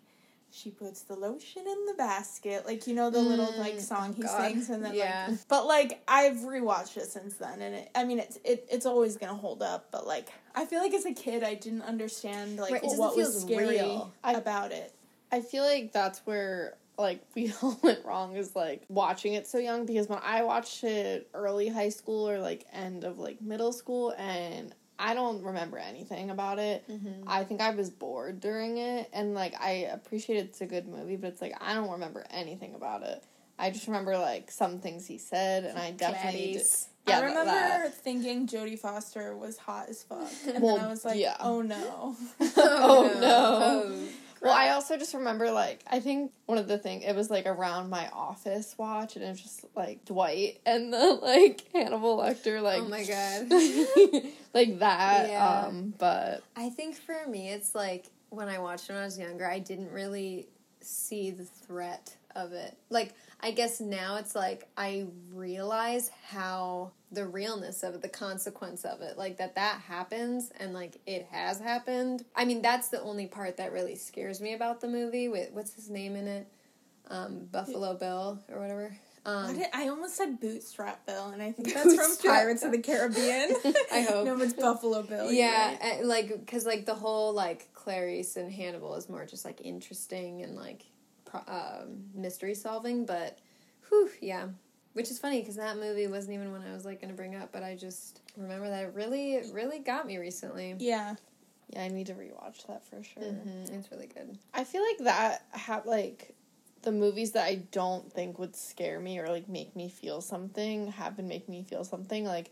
she puts the lotion in the basket, like you know the little like mm, song oh he God. sings, and then Yeah. like, but like I've rewatched it since then, and it, I mean it's it, it's always gonna hold up, but like I feel like as a kid I didn't understand like Right, what was scary real. About it. I feel like that's where like we all went wrong is like watching it so young because when I watched it early high school or like end of like middle school and I don't remember anything about it. Mm-hmm. I think I was bored during it and like I appreciate it's a good movie, but it's like I don't remember anything about it. I just remember like some things he said and I definitely did, yeah, I remember that. thinking Jodie Foster was hot as fuck, and Well, then I was like, yeah. "Oh no!" Oh, no. Oh, Well, I also just remember like I think one of the things it was like around my office watch and it was just like Dwight and the like Hannibal Lecter like oh my god. like that. Yeah. Um, but I think for me, it's like when I watched it when I was younger, I didn't really see the threat of it. Like, I guess now it's like I realize how the realness of it, the consequence of it, like that that happens and like it has happened. I mean, that's the only part that really scares me about the movie. With what's his name in it, um, Buffalo Bill or whatever. Um, did- I almost said Bootstrap Bill, and I think that's from Pirates of the Caribbean. I hope. no, it's Buffalo Bill. yeah, right. uh, like because like the whole like Clarice and Hannibal is more just like interesting and like um, mystery solving, but whew, yeah, which is funny because that movie wasn't even one I was like gonna bring up, but I just remember that it really really got me recently. yeah. yeah, I need to rewatch that for sure. hmm It's really good. I feel like that have like the movies that I don't think would scare me or like make me feel something have been making me feel something. Like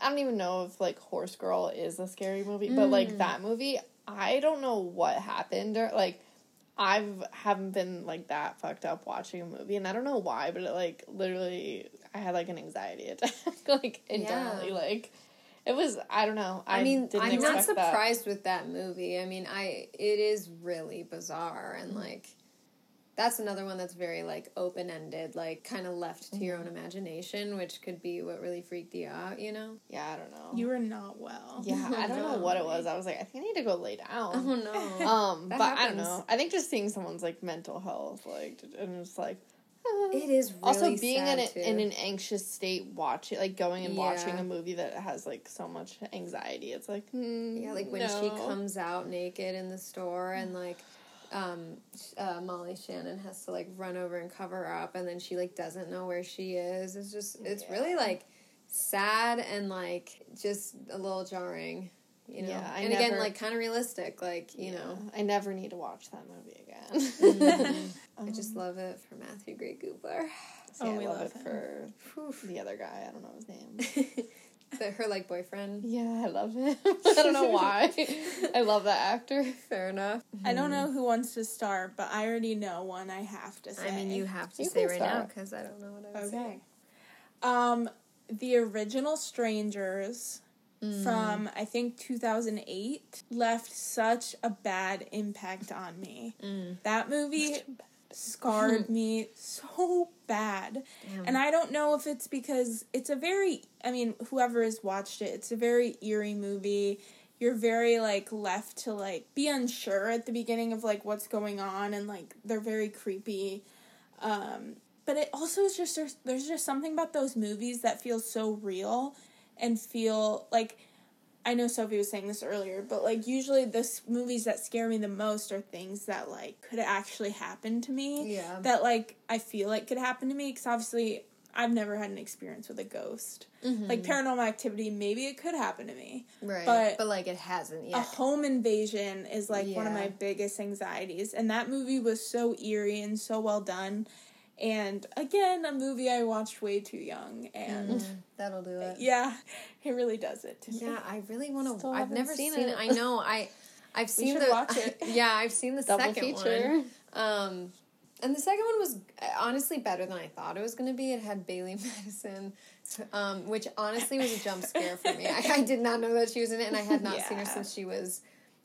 I don't even know if like Horse Girl is a scary movie, but like Mm. that movie, I don't know what happened or like I've haven't been like that fucked up watching a movie and I don't know why, but it like literally I had like an anxiety attack like internally Yeah. like it was I don't know. I, I, mean, I'm not expect that. surprised with that movie. I mean, I it is really bizarre and like that's another one that's very like open ended, like kind of left to your own imagination, which could be what really freaked you out. You know? Yeah, I don't know. You were not well. Yeah, I don't know what it was. I was like, I think I need to go lay down. Oh no. Um, That but I don't know. I think just seeing someone's like mental health, like, and it's like, uh, It is really also being in sad, it too. in an anxious state, watching like going and watching a movie that has like so much anxiety. It's like, hmm, yeah, like when she comes out naked in the store and like um uh, Molly Shannon has to like run over and cover her up and then she like doesn't know where she is. It's just it's really like sad and like just a little jarring. You know, Yeah, I and again, like kind of realistic. Like you Yeah, know, I never need to watch that movie again. Mhm. I Um, just love it for Matthew Gray see, Oh, I we love, love it him. for the other guy. I don't know his name. the, her like boyfriend. Yeah, I love him. I don't know why. I love that actor. Fair enough. I don't know who wants to start, but I already know one I have to say. I mean, you have to You say can right now because I don't know what I was saying. Okay. Um, the original Strangers from I think 2008 left such a bad impact on me. Mm. That movie scarred me so bad. Damn. And I don't know if it's because it's a very I mean, whoever has watched it, it's a very eerie movie. You're very like left to like be unsure at the beginning of like what's going on and like they're very creepy. Um but it also is just there's, there's just something about those movies that feels so real and feel like I know Sophie was saying this earlier, but like usually the movies that scare me the most are things that like could actually happen to me. Yeah. That like I feel like could happen to me because obviously I've never had an experience with a ghost. Mm-hmm. Like paranormal activity, maybe it could happen to me. right. but- But, like it hasn't A home invasion is like one of my biggest anxieties, and that movie was so eerie and so well done. And again, a movie I watched way too young, and Mm, That'll do it. yeah, it really does it to me. Yeah, I really want to. Still I've never seen seen, it. it. I know. I I've seen should the watch it. yeah, I've seen the Double second feature. one. Um, and the second one was uh, honestly better than I thought it was going to be. It had Bailee Madison, um, which honestly was a jump scare for me. I, I did not know that she was in it, and I had not seen her since she was,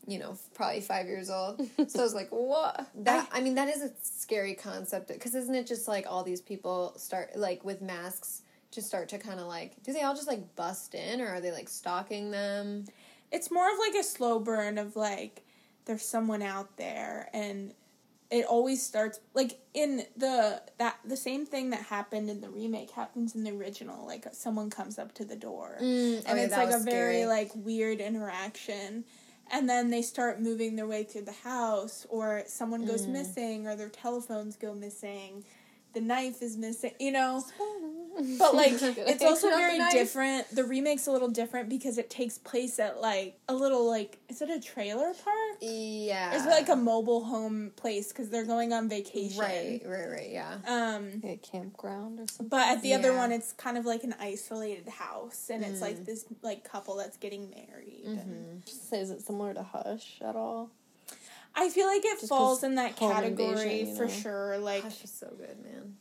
you know, probably five years old. So I was like, what? That I mean, that is a scary concept because isn't it just like all these people start like with masks? Just start to kind of like, do they all just like bust in, or are they like stalking them? it's more of like a slow burn of like there's someone out there and it always starts like in the that the same thing that happened in the remake happens in the original like someone comes up to the door Mm, and it's like a very like weird interaction and then they start moving their way through the house or someone goes Mm. missing or their telephones go missing the knife is missing you know but like it's also Not the very different the remake's a little different because it takes place at like a little like is it a trailer park yeah, is it like a mobile home place because they're going on vacation right, right, right, yeah. um a campground or something. but at the other one it's kind of like an isolated house and it's Mm. like this like couple that's getting married Mm-hmm. and Say, is it similar to Hush at all? I feel like it Just falls 'cause in that category invasion, for know. sure like Hush is so good, man.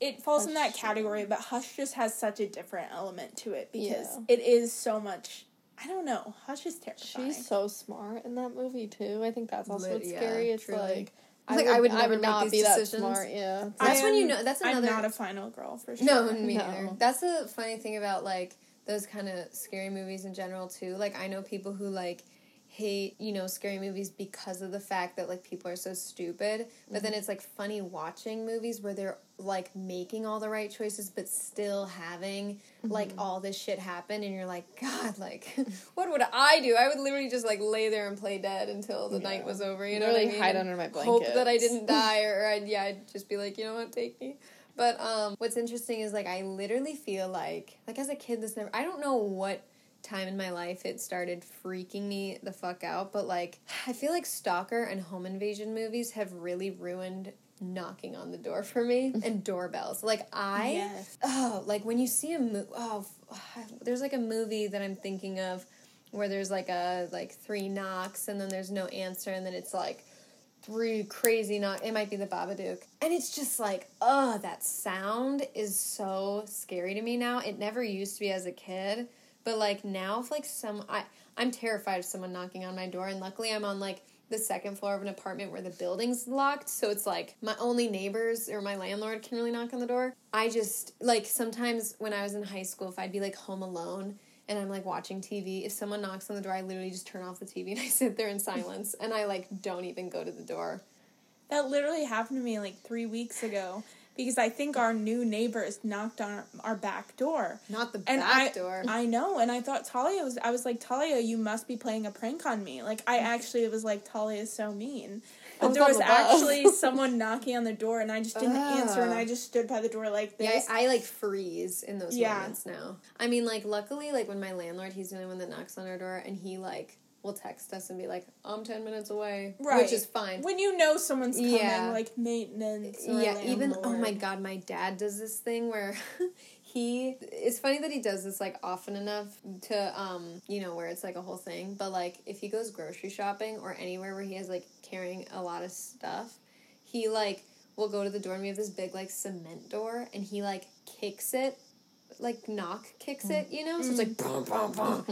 it falls in that category, but Hush just has such a different element to it because Yeah. it is so much. I don't know. Hush is terrifying. She's so smart in that movie too. I think that's also Lit- what's yeah, scary. It's truly. like Like, I would never make not these be that smart. Yeah, That's I when you know- that's another. I'm another- not a final girl for sure. No, me No. neither. That's the funny thing about like those kind of scary movies in general too. Like I know people who like hate you know scary movies because of the fact that like people are so stupid. But then it's like funny watching movies where they're like making all the right choices but still having like all this shit happen and you're like god like what would i do? I would literally just like lay there and play dead until the night was over you know Literally I mean? hide under my blanket. hope that i didn't die or I'd, yeah i'd just be like you know what? Take me. But um, what's interesting is like I literally feel like like as a kid this never I don't know what time in my life it started freaking me the fuck out, but like I feel like stalker and home invasion movies have really ruined knocking on the door for me and doorbells. Like I Yes. oh like when you see a movie oh there's like a movie that I'm thinking of where there's like a like three knocks and then there's no answer and then it's like three crazy knock. It might be the Babadook, and it's just like, oh, that sound is so scary to me now. It never used to be as a kid, but like now, if like some, I I'm terrified of someone knocking on my door, and luckily I'm on like the second floor of an apartment where the building's locked, so it's like my only neighbors or my landlord can really knock on the door. I just like sometimes when I was in high school, if I'd be like home alone and I'm like watching TV, if someone knocks on the door, I literally just turn off the TV and I sit there in silence and I like don't even go to the door. That literally happened to me like three weeks ago because I think our new neighbors knocked on our, our back door. Not the And back I, door. I know, and I thought Talia was. I was like, Talia, you must be playing a prank on me. Like, I actually was like, Talia is so mean. But there was actually someone knocking on the door, and I just didn't answer, and. I just stood by the door like yeah, this. I, I like freeze in those Yeah. moments now. I mean, like, luckily, like when my landlord, he's the only one that knocks on our door, and he like will text us and be like, "I'm ten minutes away," Right. which is fine. when you know someone's coming, Yeah. like maintenance. Yeah, even oh my god, my dad does this thing where he it's funny that he does this like often enough to um you know where it's like a whole thing, but like if he goes grocery shopping or anywhere where he has like carrying a lot of stuff, he like will go to the door and we have this big like cement door and he like kicks it like knock kicks it, you know? So it's like boom boom boom.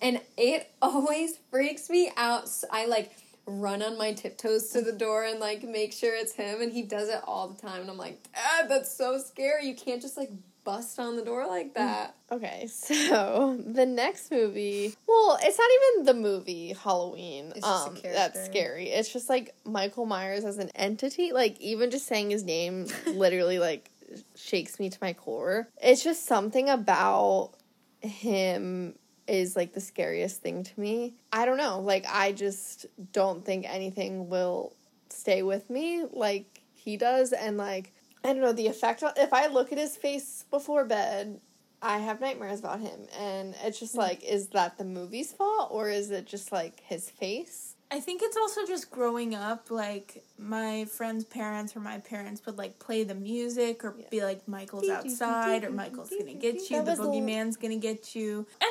And it always freaks me out. So I like run on my tiptoes to the door and like make sure it's him and he does it all the time and I'm like, "Dad, that's so scary. You can't just like bust on the door like that." Okay, so the next movie, well, it's not even the movie Halloween. It's just a um, that's scary. It's just like Michael Myers as an entity. Like even just saying his name literally like shakes me to my core. It's just something about him is like the scariest thing to me. I don't know. Like I just don't think anything will stay with me like he does and like I don't know the effect on, if I look at his face before bed I have nightmares about him and it's just mm-hmm. like is that the movie's fault or is it just like his face? I think it's also just growing up. Like my friends' parents or my parents would like play the music or be like, "Michael's outside" or "Michael's gonna get you," "The boogeyman's gonna get you." And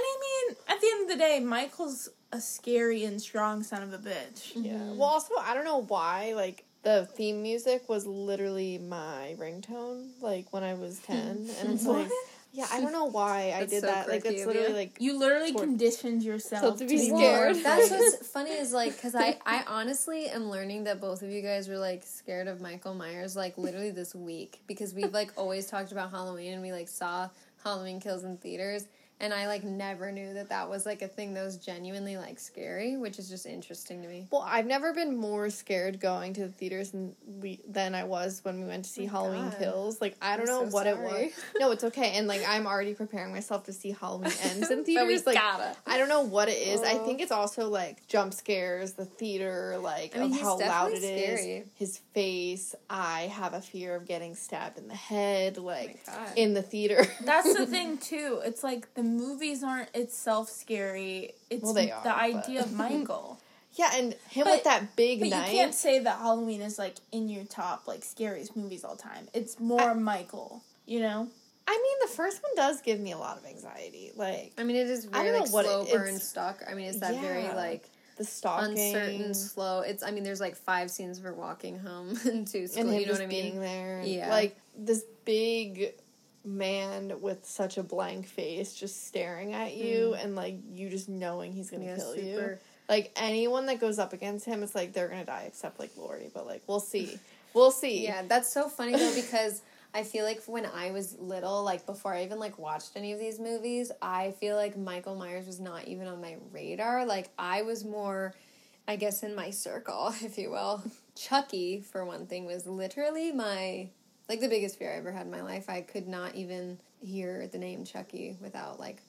at the end of the day, Michael's a scary and strong son of a bitch. Yeah. Mm-hmm. Well, also, I don't know why. Like the theme music was literally my ringtone. Like when I was ten, and it's like, yeah, I don't know why I did so that. Like it's literally you. like You literally Toward- conditioned yourself So to be more- scared. That's what's funny is like because I I honestly am learning that both of you guys were like scared of Michael Myers like literally this week because we've like always talked about Halloween and we like saw Halloween Kills in theaters and I like never knew that that was like a thing that was genuinely like scary, which is just interesting to me. Well, I've never been more scared going to the theaters than we than I was when we went to see oh my Halloween God. Kills. Like I don't I'm know so what it was. No, it's okay. And like I'm already preparing myself to see Halloween Ends in theaters. like gotta. I don't know what it is. I Oh. think it's also like jump scares, the theater, like I mean, of how loud it definitely is. His face. I have a fear of getting stabbed in the head, oh like Oh in the theater. That's the thing too. It's like the movies aren't itself scary. It's Well, they are, the but- idea of Michael. yeah, and him But- with that big But knife. you can't say that Halloween is like in your top like scariest movies all time. It's more I- Michael, you know? I mean, the first one does give me a lot of anxiety. Like I mean, it is I very don't know like what it- slow burn it's- stuck. I mean, it's that very like the stalking, uncertain, slow. It's I mean, there's like five scenes of her walking home to school. and him you know what I mean? being mean? there. Yeah. like this big man with such a blank face just staring at you, and like you just knowing he's gonna Mm. Yeah, kill you. Like anyone that goes up against him, it's like they're gonna die, except like Laurie. But like we'll see, we'll see. Yeah, that's so funny though because I feel like when I was little, like before I even like watched any of these movies, I feel like Michael Myers was not even on my radar. Like I was more I guess in my circle, if you will. Chucky, for one thing, was literally my like the biggest fear I ever had in my life. I could not even hear the name Chucky without like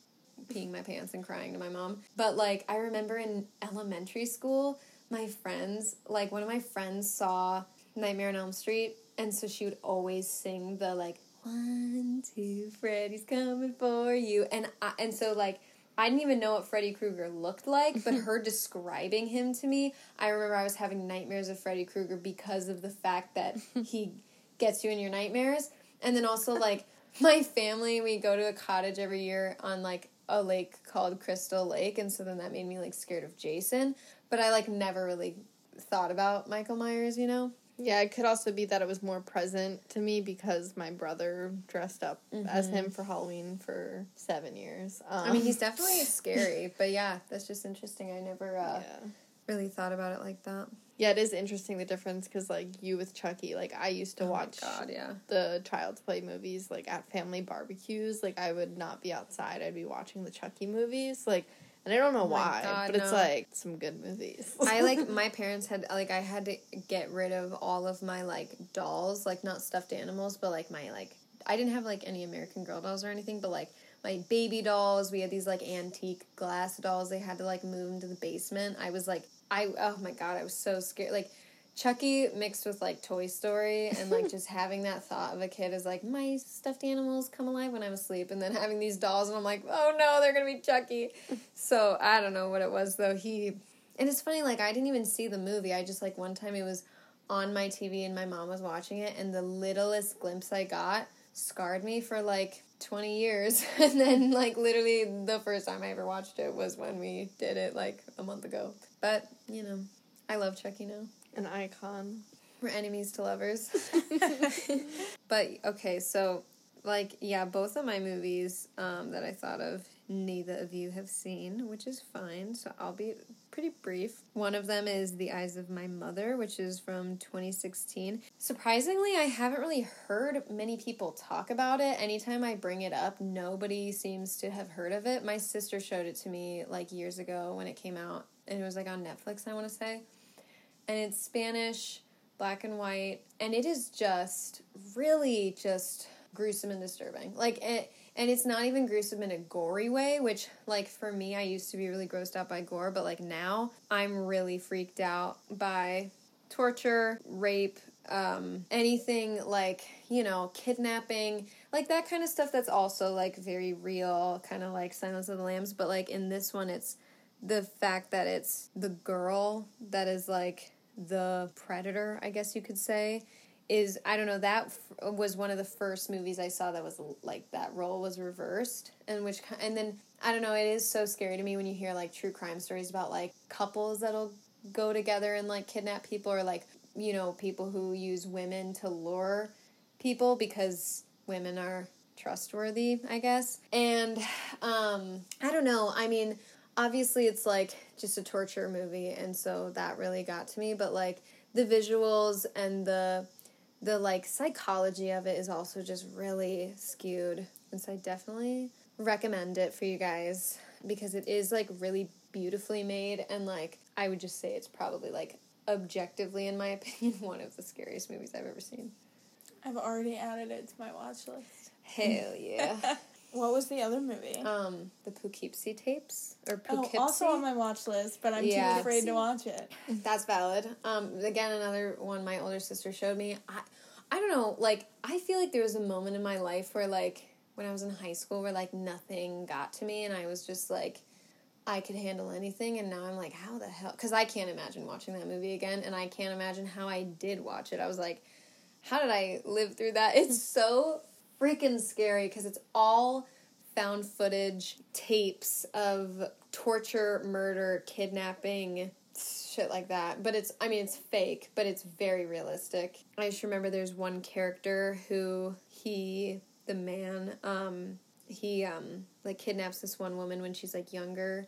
peeing my pants and crying to my mom. But like I remember in elementary school, my friends, like one of my friends saw Nightmare on Elm Street, and so she would always sing the like one, two, Freddy's coming for you, and I, and so like. I didn't even know what Freddy Krueger looked like, but her describing him to me, I remember I was having nightmares of Freddy Krueger because of the fact that he gets you in your nightmares. And then also like my family, we go to a cottage every year on like a lake called Crystal Lake, and so then that made me like scared of Jason. But I like never really thought about Michael Myers, you know? Yeah, it could also be that it was more present to me because my brother dressed up as him for Halloween for seven years. Um, I mean, he's definitely scary, but yeah, that's just interesting. I never uh, yeah. really thought about it like that. Yeah, it is interesting the difference because like you with Chucky, like I used to Oh watch God, yeah. the Child's Play movies like at family barbecues. Like I would not be outside; I'd be watching the Chucky movies. Like, and I don't know Oh why, God, but it's like some good movies. I like my parents had like I had to get rid of all of my like dolls, like not stuffed animals, but like my like I didn't have like any American Girl dolls or anything, but like my baby dolls. We had these like antique glass dolls. They had to like move into the basement. I was like I oh my god, I was so scared. Like Chucky mixed with like Toy Story and like just having that thought of a kid is like my stuffed animals come alive when I'm asleep and then having these dolls and I'm like, oh no, they're gonna be Chucky. So I don't know what it was though. He and it's funny, like I didn't even see the movie. I just like one time it was on my TV and my mom was watching it and the littlest glimpse I got scarred me for like 20 years. and then like literally the first time I ever watched it was when we did it like a month ago. But, you know, I love Chucky now. An icon. We're enemies to lovers. but okay, so like yeah, both of my movies um, that I thought of, neither of you have seen, which is fine. So I'll be pretty brief. One of them is The Eyes of My Mother, which is from 2016. Surprisingly, I haven't really heard many people talk about it. Anytime I bring it up, nobody seems to have heard of it. My sister showed it to me like years ago when it came out, and it was like on Netflix, I want to say and it's Spanish, black and white, and it is just really just gruesome and disturbing. Like it, and it's not even gruesome in a gory way, which like for me I used to be really grossed out by gore, but like now I'm really freaked out by torture, rape, um, anything like, you know, kidnapping, like that kind of stuff that's also like very real, kind of like Silence of the Lambs, but like in this one it's the fact that it's the girl that is like the predator, I guess you could say, is I don't know that f- was one of the first movies I saw that was like that role was reversed and which and then I don't know it is so scary to me when you hear like true crime stories about like couples that'll go together and like kidnap people or like you know people who use women to lure people because women are trustworthy I guess. And um I don't know I mean obviously it's like just a torture movie and so that really got to me but like the visuals and the the like psychology of it is also just really skewed. And so i definitely recommend it for you guys because it is like really beautifully made. And like i would just say it's probably like objectively in my opinion one of the scariest movies i've ever seen. I've already added it to my watch list. hell yeah What was the other movie? um the poughkeepsie tapes or oh, poughkeepsie also on my watch list, but I'm Yeah. too afraid to watch it. That's valid. Um, again, another one my older sister showed me. I, I don't know. Like, I feel like there was a moment in my life where, like, when I was in high school, where like nothing got to me, and I was just like, I could handle anything. And now I'm like, how the hell? Because I can't imagine watching that movie again, and I can't imagine how I did watch it. I was like, how did I live through that? It's so freaking scary because it's all found footage tapes of torture, murder, kidnapping, shit like that. But it's, I mean, it's fake, but it's very realistic. I just remember there's one character who he, the man, um, he, um, like kidnaps this one woman when she's like younger,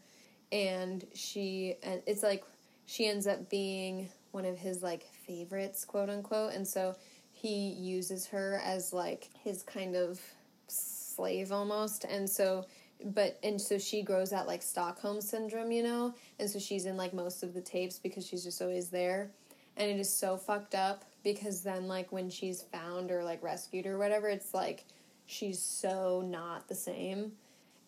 and she, and it's like she ends up being one of his like favorites, quote unquote, and so he uses her as like his kind of slave almost and so but and so she grows that like stockholm syndrome you know? And so she's in like most of the tapes because she's just always there. And it is so fucked up because then like when she's found or like rescued or whatever it's like she's so not the same.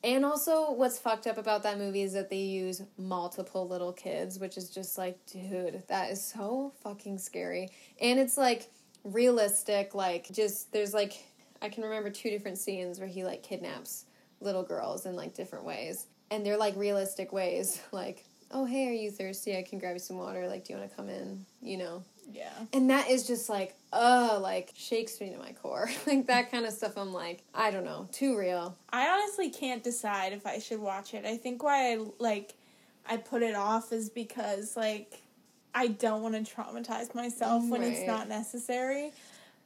And also what's fucked up about that movie is that they use multiple little kids which is just like dude that is so fucking scary. And it's like realistic like just there's like i can remember two different scenes where he like kidnaps little girls in like different ways. And they're like realistic ways like oh hey are you thirsty? I can grab you some water. Like do you want to come in? You know? Yeah. and that is just like uh like shakes me to my core. Like that kind of stuff i'm like i don't know too real. I honestly can't decide if I should watch it. I think why I like I put it off is because like I don't want to traumatize myself when it's not necessary.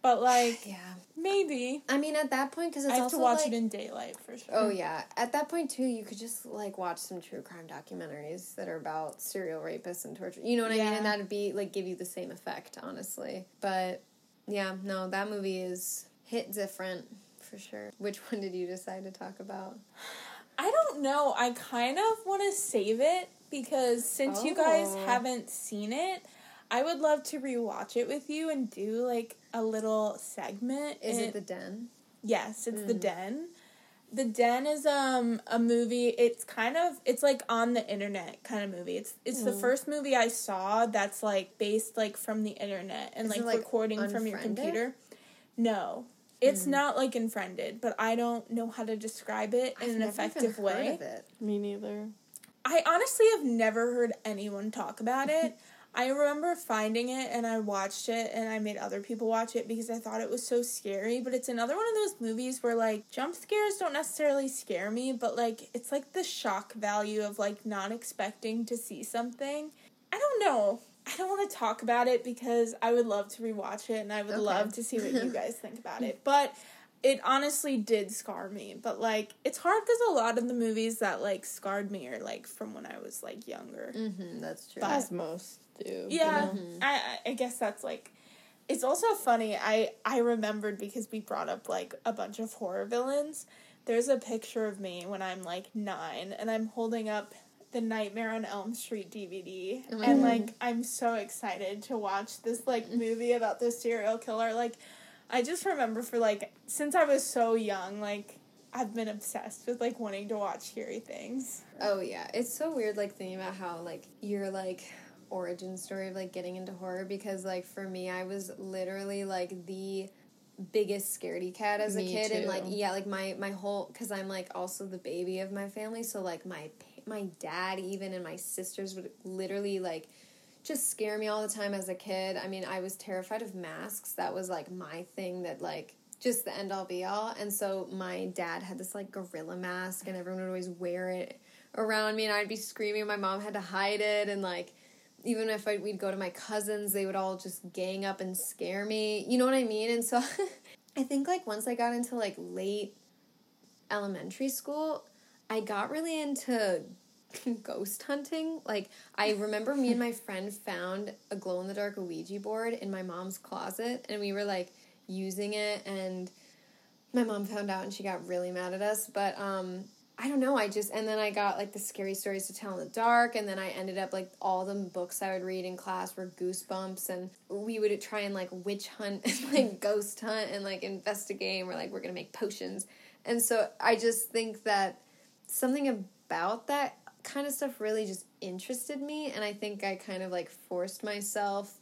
But like yeah maybe i mean at that point because I have to watch like, it in daylight for sure. Oh yeah. At that point too, you could just like watch some true crime documentaries that are about serial rapists and torture. You know what I mean? And that'd be like give you the same effect, honestly. But yeah, no, that movie is hit different for sure. Which one did you decide to talk about? I don't know. I kind of want to save it because since you guys Oh. haven't seen it, I would love to rewatch it with you and do like a little segment. Is and- it the Den? Yes, it's the Mm. Den. The Den is um a movie. It's kind of it's like on the internet kind of movie. It's it's the Mm. first movie I saw that's like based like from the internet and like, like, recording from your computer. No. It's Mm. not like Unfriended, but I don't know how to describe it in I've an never effective even heard way. of it. Me neither. I honestly have never heard anyone talk about it. I remember finding it and I watched it and I made other people watch it because I thought it was so scary. But it's another one of those movies where like jump scares don't necessarily scare me, but like it's like the shock value of like not expecting to see something. I don't know. I don't want to talk about it because I would love to rewatch it and I would Okay. love to see what you guys think about it. But it honestly did scar me but like it's hard because a lot of the movies that like scarred me are like from when i was like younger Mm-hmm, that's true. But- As most do. yeah You know? Mhm. I, I i guess that's like it's also funny i i remembered because we brought up like a bunch of horror villains there's a picture of me when i'm like nine and i'm holding up the nightmare on elm street dvd my and like i'm so excited to watch this like movie about this serial killer like I just remember for like since I was so young, like I've been obsessed with like wanting to watch scary things. Oh yeah, it's so weird like thinking about how like your like origin story of like getting into horror because like for me I was literally like the biggest scaredy cat as Me a kid and like yeah like my my whole cuz I'm like also the baby of my family. So like my my dad even and my sisters would literally like just scare me all the time as a kid. I mean, I was terrified of masks. That was like my thing that like just the end all be all. And so my dad had this like gorilla mask and everyone would always wear it around me and I'd be screaming. My mom had to hide it and like even if I, we'd go to my cousins, they would all just gang up and scare me. You know what I mean? And so I think like once I got into like late elementary school, I got really into ghost hunting. Like I remember me and my friend found a glow in the dark Ouija board in my mom's closet and we were like using it and my mom found out and she got really mad at us, but um I don't know, I just and then I got like the scary stories to tell in the dark and then I ended up like all the books I would read in class were goosebumps and we would try and like witch hunt and like ghost hunt and like investigate and we're like we're gonna make potions. And so I just think that something about that kind of stuff really just interested me and I think I kind of like forced myself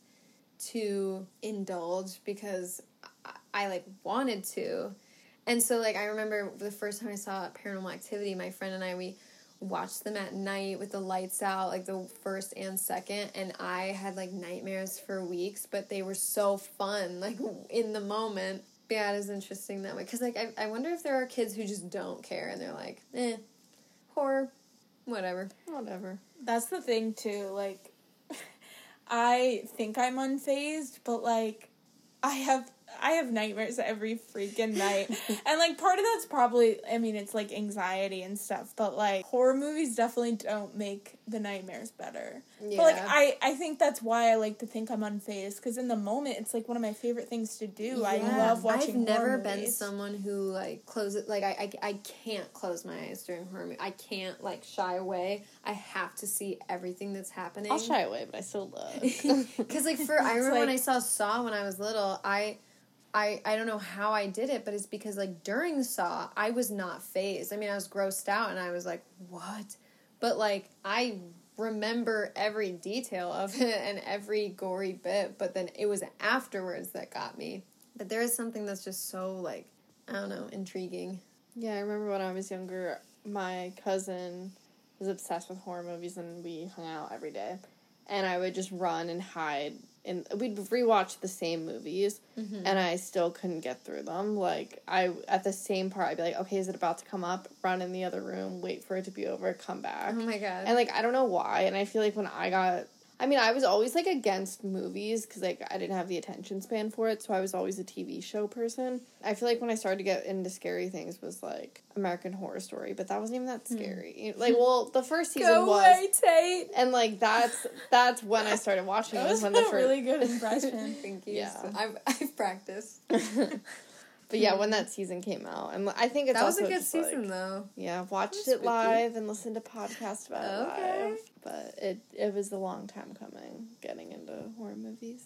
to indulge because I, I like wanted to. And so like I remember the first time I saw Paranormal Activity, my friend and I we watched them at night with the lights out, like the first and second, and I had like nightmares for weeks, but they were so fun, like in the moment. Yeah, it is interesting that way. Cause like I, I wonder if there are kids who just don't care and they're like, eh, horror, whatever. Whatever. That's the thing too. Like, I think I'm unfazed, but like, I have I have nightmares every freaking night, and like part of that's probably I mean it's like anxiety and stuff, but like horror movies definitely don't make the nightmares better. But like I I think that's why I like to think I'm unfazed because in the moment it's like one of my favorite things to do. I love watching. I've never horror been someone who like closes like I, I I can't close my eyes during horror movie. I can't like shy away. I have to see everything that's happening. I'll shy away, but I still look. Because like for I It's remember when I saw Saw when I was little, I. I, I don't know how I did it, but it's because like during Saw, I was not phased. I mean, I was grossed out and I was like, "What?" But like I remember every detail of it and every gory bit, but then it was afterwards that got me. But there is something that's just so like I don't know, intriguing. Yeah, I remember when I was younger, my cousin was obsessed with horror movies and we hung out every day. And I would just run and hide and we'd rewatch the same movies mm-hmm. and I still couldn't get through them. Like I at the same part I'd be like, Okay, is it about to come up? Run in the other room, wait for it to be over, come back. Oh my god. And like I don't know why, and I feel like when I got I mean, I was always like against movies because like I didn't have the attention span for it, so I was always a TV show person. I feel like when I started to get into scary things was like American Horror Story, but that wasn't even that hmm. scary. Like, well, the first season Go was, away, Tate. and like that's that's when I started watching. That it was when the first, really good impression. Thank you. Yeah. So I've I've practiced. but yeah, hmm. when that season came out, and I think it's that was a also good just, like- season though. Yeah, I've watched was it live and listened to podcasts about it live. But it it was a long time coming getting into horror movies.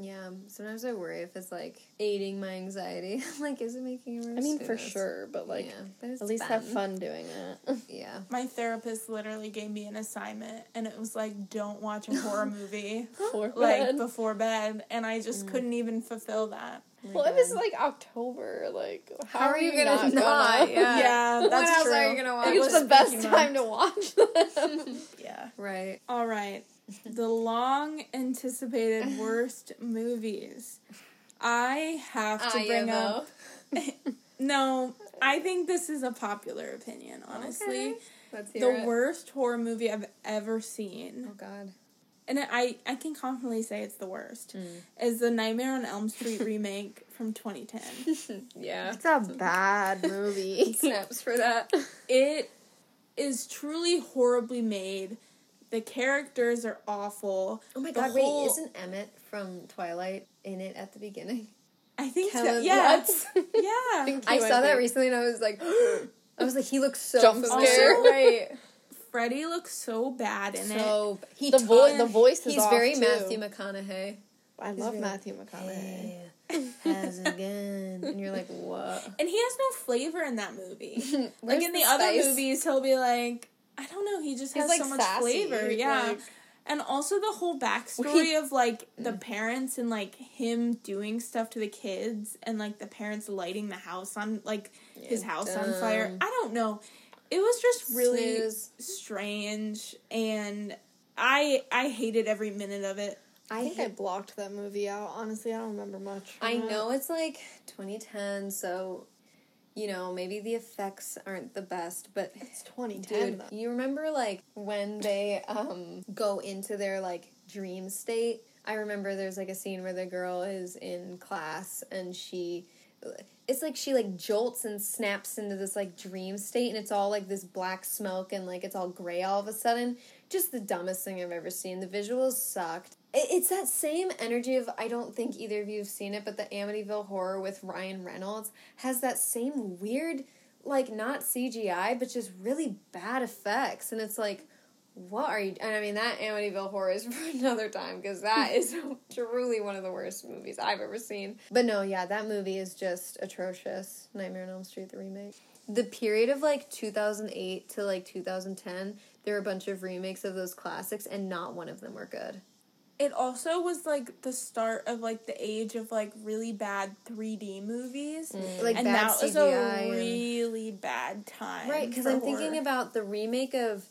Yeah, sometimes I worry if it's like aiding my anxiety. Like, is it making it worse? I mean, for knows? sure, but like yeah, but at least have fun doing it. Yeah. My therapist literally gave me an assignment, and it was like, don't watch a horror movie For like bed. before bed, and I just mm. couldn't even fulfill that. Oh well, it was God. like October. Like, how, How are you gonna not? Yeah. Yeah, When that's else true. are you gonna watch It it's was the best spooky time to watch them. Yeah. right. All right. the long anticipated worst movies. I have to bring yeah, up. No, I think this is a popular opinion, honestly. Okay. Let's hear The it. worst horror movie I've ever seen, Oh God. And I, I can confidently say it's the worst, Mm. is the Nightmare on Elm Street remake from 2010. Yeah. it's a bad movie. Snaps for that. It is truly horribly made. The characters are awful. Oh my The God! whole- Wait, isn't Emmett from Twilight in it at the beginning? I think so. Kellan Yeah. Yeah. Thank I saw that recently and I was like, I was like, he looks so Jump familiar. scare. right? Freddy looks so bad in it. So he The ta- vo- the voice is He's off, very too. Matthew McConaughey. I love really- Matthew McConaughey. Hey, how's it going? And you're like, what? And he has no flavor in that movie. like in the, the other movies, he'll be like, I don't know, he just He's, has like, so much sassy, flavor. Yeah. like- and also the whole backstory of like the mm. parents and like him doing stuff to the kids and like the parents lighting the house on like his house on fire. I don't know. It was just really Snooze. strange and I I hated every minute of it. I think I blocked that movie out. Honestly, I don't remember much. I it. know it's like 2010, so you know maybe the effects aren't the best, but it's 2010. dude, though. you remember like when they um go into their like dream state? I remember there's like a scene where the girl is in class and she it's like she like jolts and snaps into this like dream state and it's all like this black smoke and like it's all gray all of a sudden. Just the dumbest thing i've ever seen. The visuals sucked. It- it's that same energy of i don't think either of you have seen it but the amityville horror with ryan reynolds has that same weird like not cgi but just really bad effects. And it's like what are you and i mean that amityville horror is for another time because that is truly one of the worst movies i've ever seen. But no yeah that movie is just atrocious. Nightmare on elm street the remake. The period of like 2008 to like 2010 there were a bunch of remakes of those classics and not one of them were good. It also was like the start of like the age of like really bad 3D movies. Mm. like and that was CGI a and- really bad time. Right, because I'm thinking about the remake of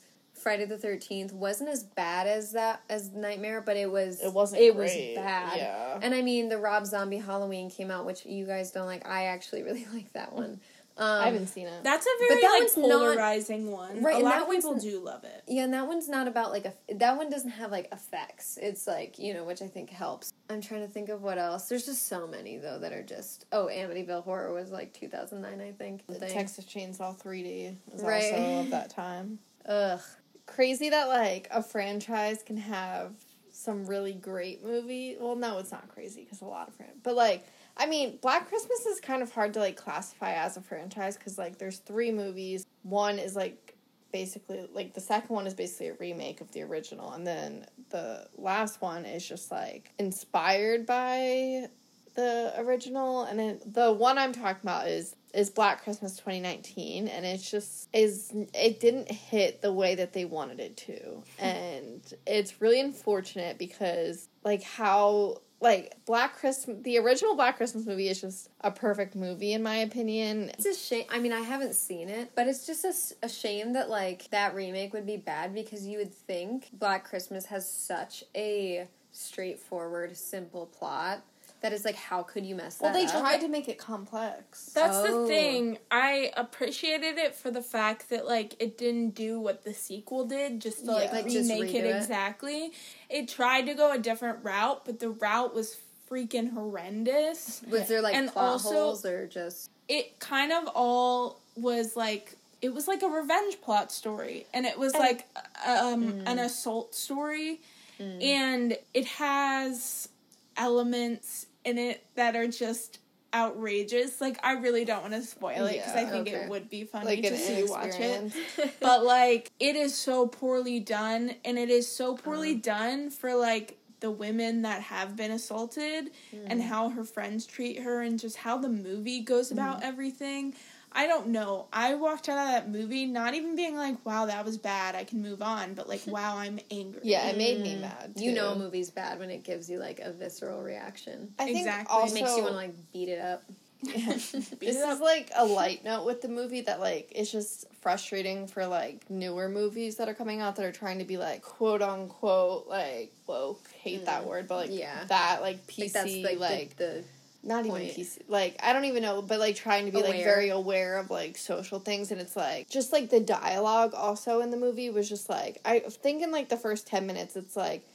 Friday the Thirteenth wasn't as bad as that as Nightmare, but it was It wasn't it great, was bad. yeah. and I mean the Rob Zombie Halloween came out, which you guys don't like. I actually really like that one. Um, I haven't seen it. That's a very that like one's not- polarizing one. Right, a and lot that of people do love it. Yeah, and that one's not about like a. That one doesn't have like effects. It's like you know, which I think helps. I'm trying to think of what else. There's just so many though that are just. Oh, Amityville Horror was like 2009, I think. The. Texas Chainsaw 3D is Right. also of that time. Ugh. Crazy that like a franchise can have some really great movie. Well, no, it's not crazy because a lot of fran- but like I mean, Black Christmas is kind of hard to like classify as a franchise because like there's three movies. One is like basically like the second one is basically a remake of the original, and then the last one is just like inspired by the original and then the one i'm talking about is is black christmas 2019 and it's just is it didn't hit the way that they wanted it to and it's really unfortunate because like how like black christmas the original black christmas movie is just a perfect movie in my opinion It's a shame. I mean, I haven't seen it, but it's just a shame that like that remake would be bad because you would think Black Christmas has such a straightforward, simple plot that is like, how could you mess well that well they tried to make it complex That's Oh. the thing. I appreciated it for the fact that like it didn't do what the sequel did, just to like, Yeah. Like, just remake it, it. exactly. It tried to go a different route, but the route was freaking horrendous. Was there like And plot also- holes or just? It kind of all was like it was like a revenge plot story, and it was like um, Mm. an assault story, and it has elements in it that are just outrageous. Like I really don't want to spoil it because I think okay. it would be funny like to see you watch it. But like it is so poorly done, and it is so poorly uh-huh. done for like the women that have been assaulted and mm. how her friends treat her and just how the movie goes about mm. everything. I don't know. I walked out of that movie not even being like, "Wow, that was bad. I can move on," but like, "Wow, I'm angry." yeah it made me mm. mad You know, a movie's bad when it gives you like a visceral reaction. I think Exactly. It also It makes you want to like beat it up. this is up. like a light note with the movie that like it's just frustrating for like newer movies that are coming out that are trying to be like quote unquote like woke hate that mm. word but like Yeah. that like PC Like that's like, like, the, the not even point. PC like I don't even know but like trying to be like very aware of like social things and it's like just like the dialogue also in the movie was just like I think in like the first 10 minutes it's like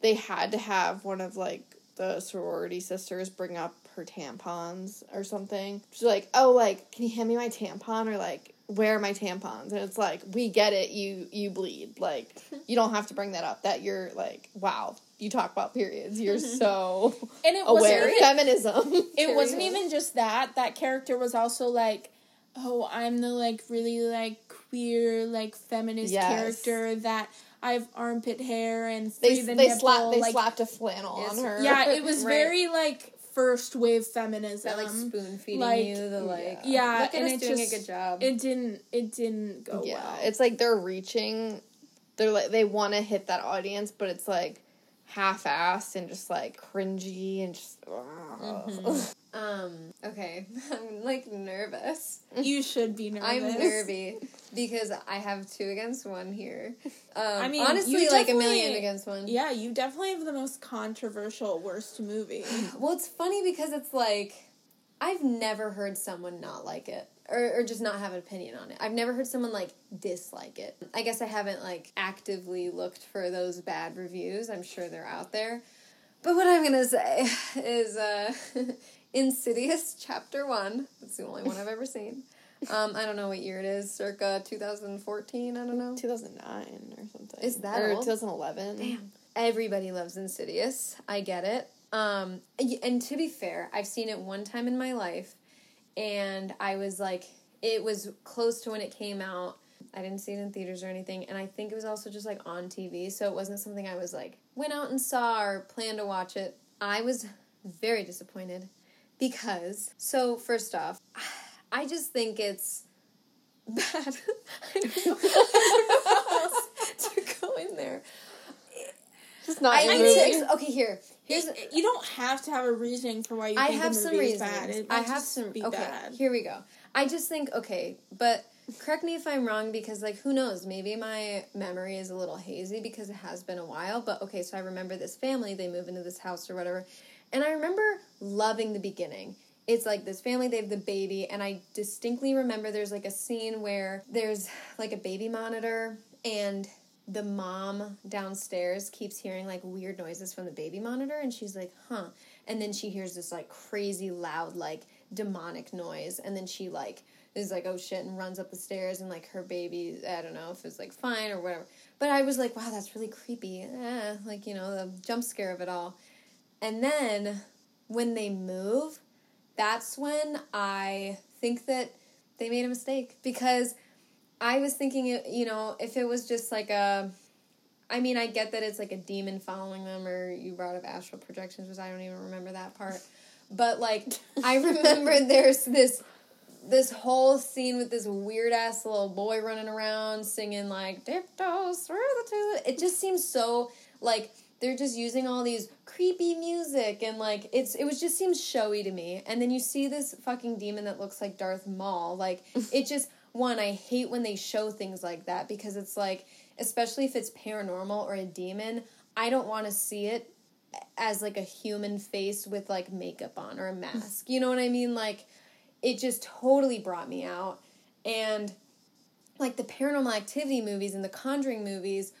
they had to have one of like the sorority sisters bring up her tampons or something. She's like, "Oh, like, can you hand me my tampon?" or like, "Where are my tampons?" And it's like, "We get it. You you bleed. Like, you don't have to bring that up. That you're like, wow, you talk about periods. You're mm-hmm. so and it aware of feminism." it wasn't even just that that character was also like oh i'm the like really like queer like feminist Yes. character that I have armpit hair and They free the they nipple. slapped they like, slapped a flannel Yes. on her. Yeah, it was Right. very like first wave feminism. That like spoon feeding like, you the like. yeah, look at and us it doing just- a good job. It didn't. It didn't go yeah. well. It's like they're reaching. They're like they want to hit that audience, but it's like half-assed and just like cringy and just. um. Okay, I'm like nervous. you should be nervous. I'm nervy because I have two against one here. Um, I mean, mean, honestly, like a million against one. Yeah, you definitely have the most controversial worst movie. Well, it's funny because it's like I've never heard someone not like it or, or just not have an opinion on it. I've never heard someone like dislike it. I guess I haven't like actively looked for those bad reviews. I'm sure they're out there. But what I'm gonna say is uh, Insidious Chapter One. That's the only one I've ever seen. Um, I don't know what year it is, circa 2014. I don't know. 2009 or something. Is that or old? 2011? Damn. Everybody loves Insidious. I get it. Um, and to be fair, I've seen it one time in my life, and I was like, it was close to when it came out. I didn't see it in theaters or anything, and I think it was also just like on TV, so it wasn't something I was like went out and saw or planned to watch it. I was very disappointed because so first off, I just think it's bad. I don't know, I don't know how else to go in there. Just not I, I think okay. Here, here's It- you don't have to have a reasoning for why you I think have the some movie is reasons. bad. It I have some. Okay, bad. here we go. I just think okay, but correct me if I'm wrong because like who knows? Maybe my memory is a little hazy because it has been a while. But okay, so I remember this family. They move into this house or whatever, and I remember loving the beginning. It's like this family, they have the baby, and I distinctly remember there's like a scene where there's like a baby monitor, and the mom downstairs keeps hearing like weird noises from the baby monitor, and she's like, huh. And then she hears this like crazy loud, like demonic noise, and then she like is like, oh shit, and runs up the stairs, and like her baby, I don't know if it's like fine or whatever. But I was like, wow, that's really creepy. Eh, like, you know, the jump scare of it all. And then when they move, that's when I think that they made a mistake because I was thinking, you know, if it was just like a. I mean, I get that it's like a demon following them, or you brought up astral projections, which I don't even remember that part. But like, I remember there's this this whole scene with this weird ass little boy running around singing like tiptoes through the toilet. It just seems so like they're just using all these creepy music and like it's it was just seems showy to me. And then you see this fucking demon that looks like Darth Maul. Like it just one I hate when they show things like that because it's like especially if it's paranormal or a demon, I don't want to see it as like a human face with like makeup on or a hmm. mask. You know what I mean? Like it just totally brought me out. And like the paranormal activity movies and the conjuring movies,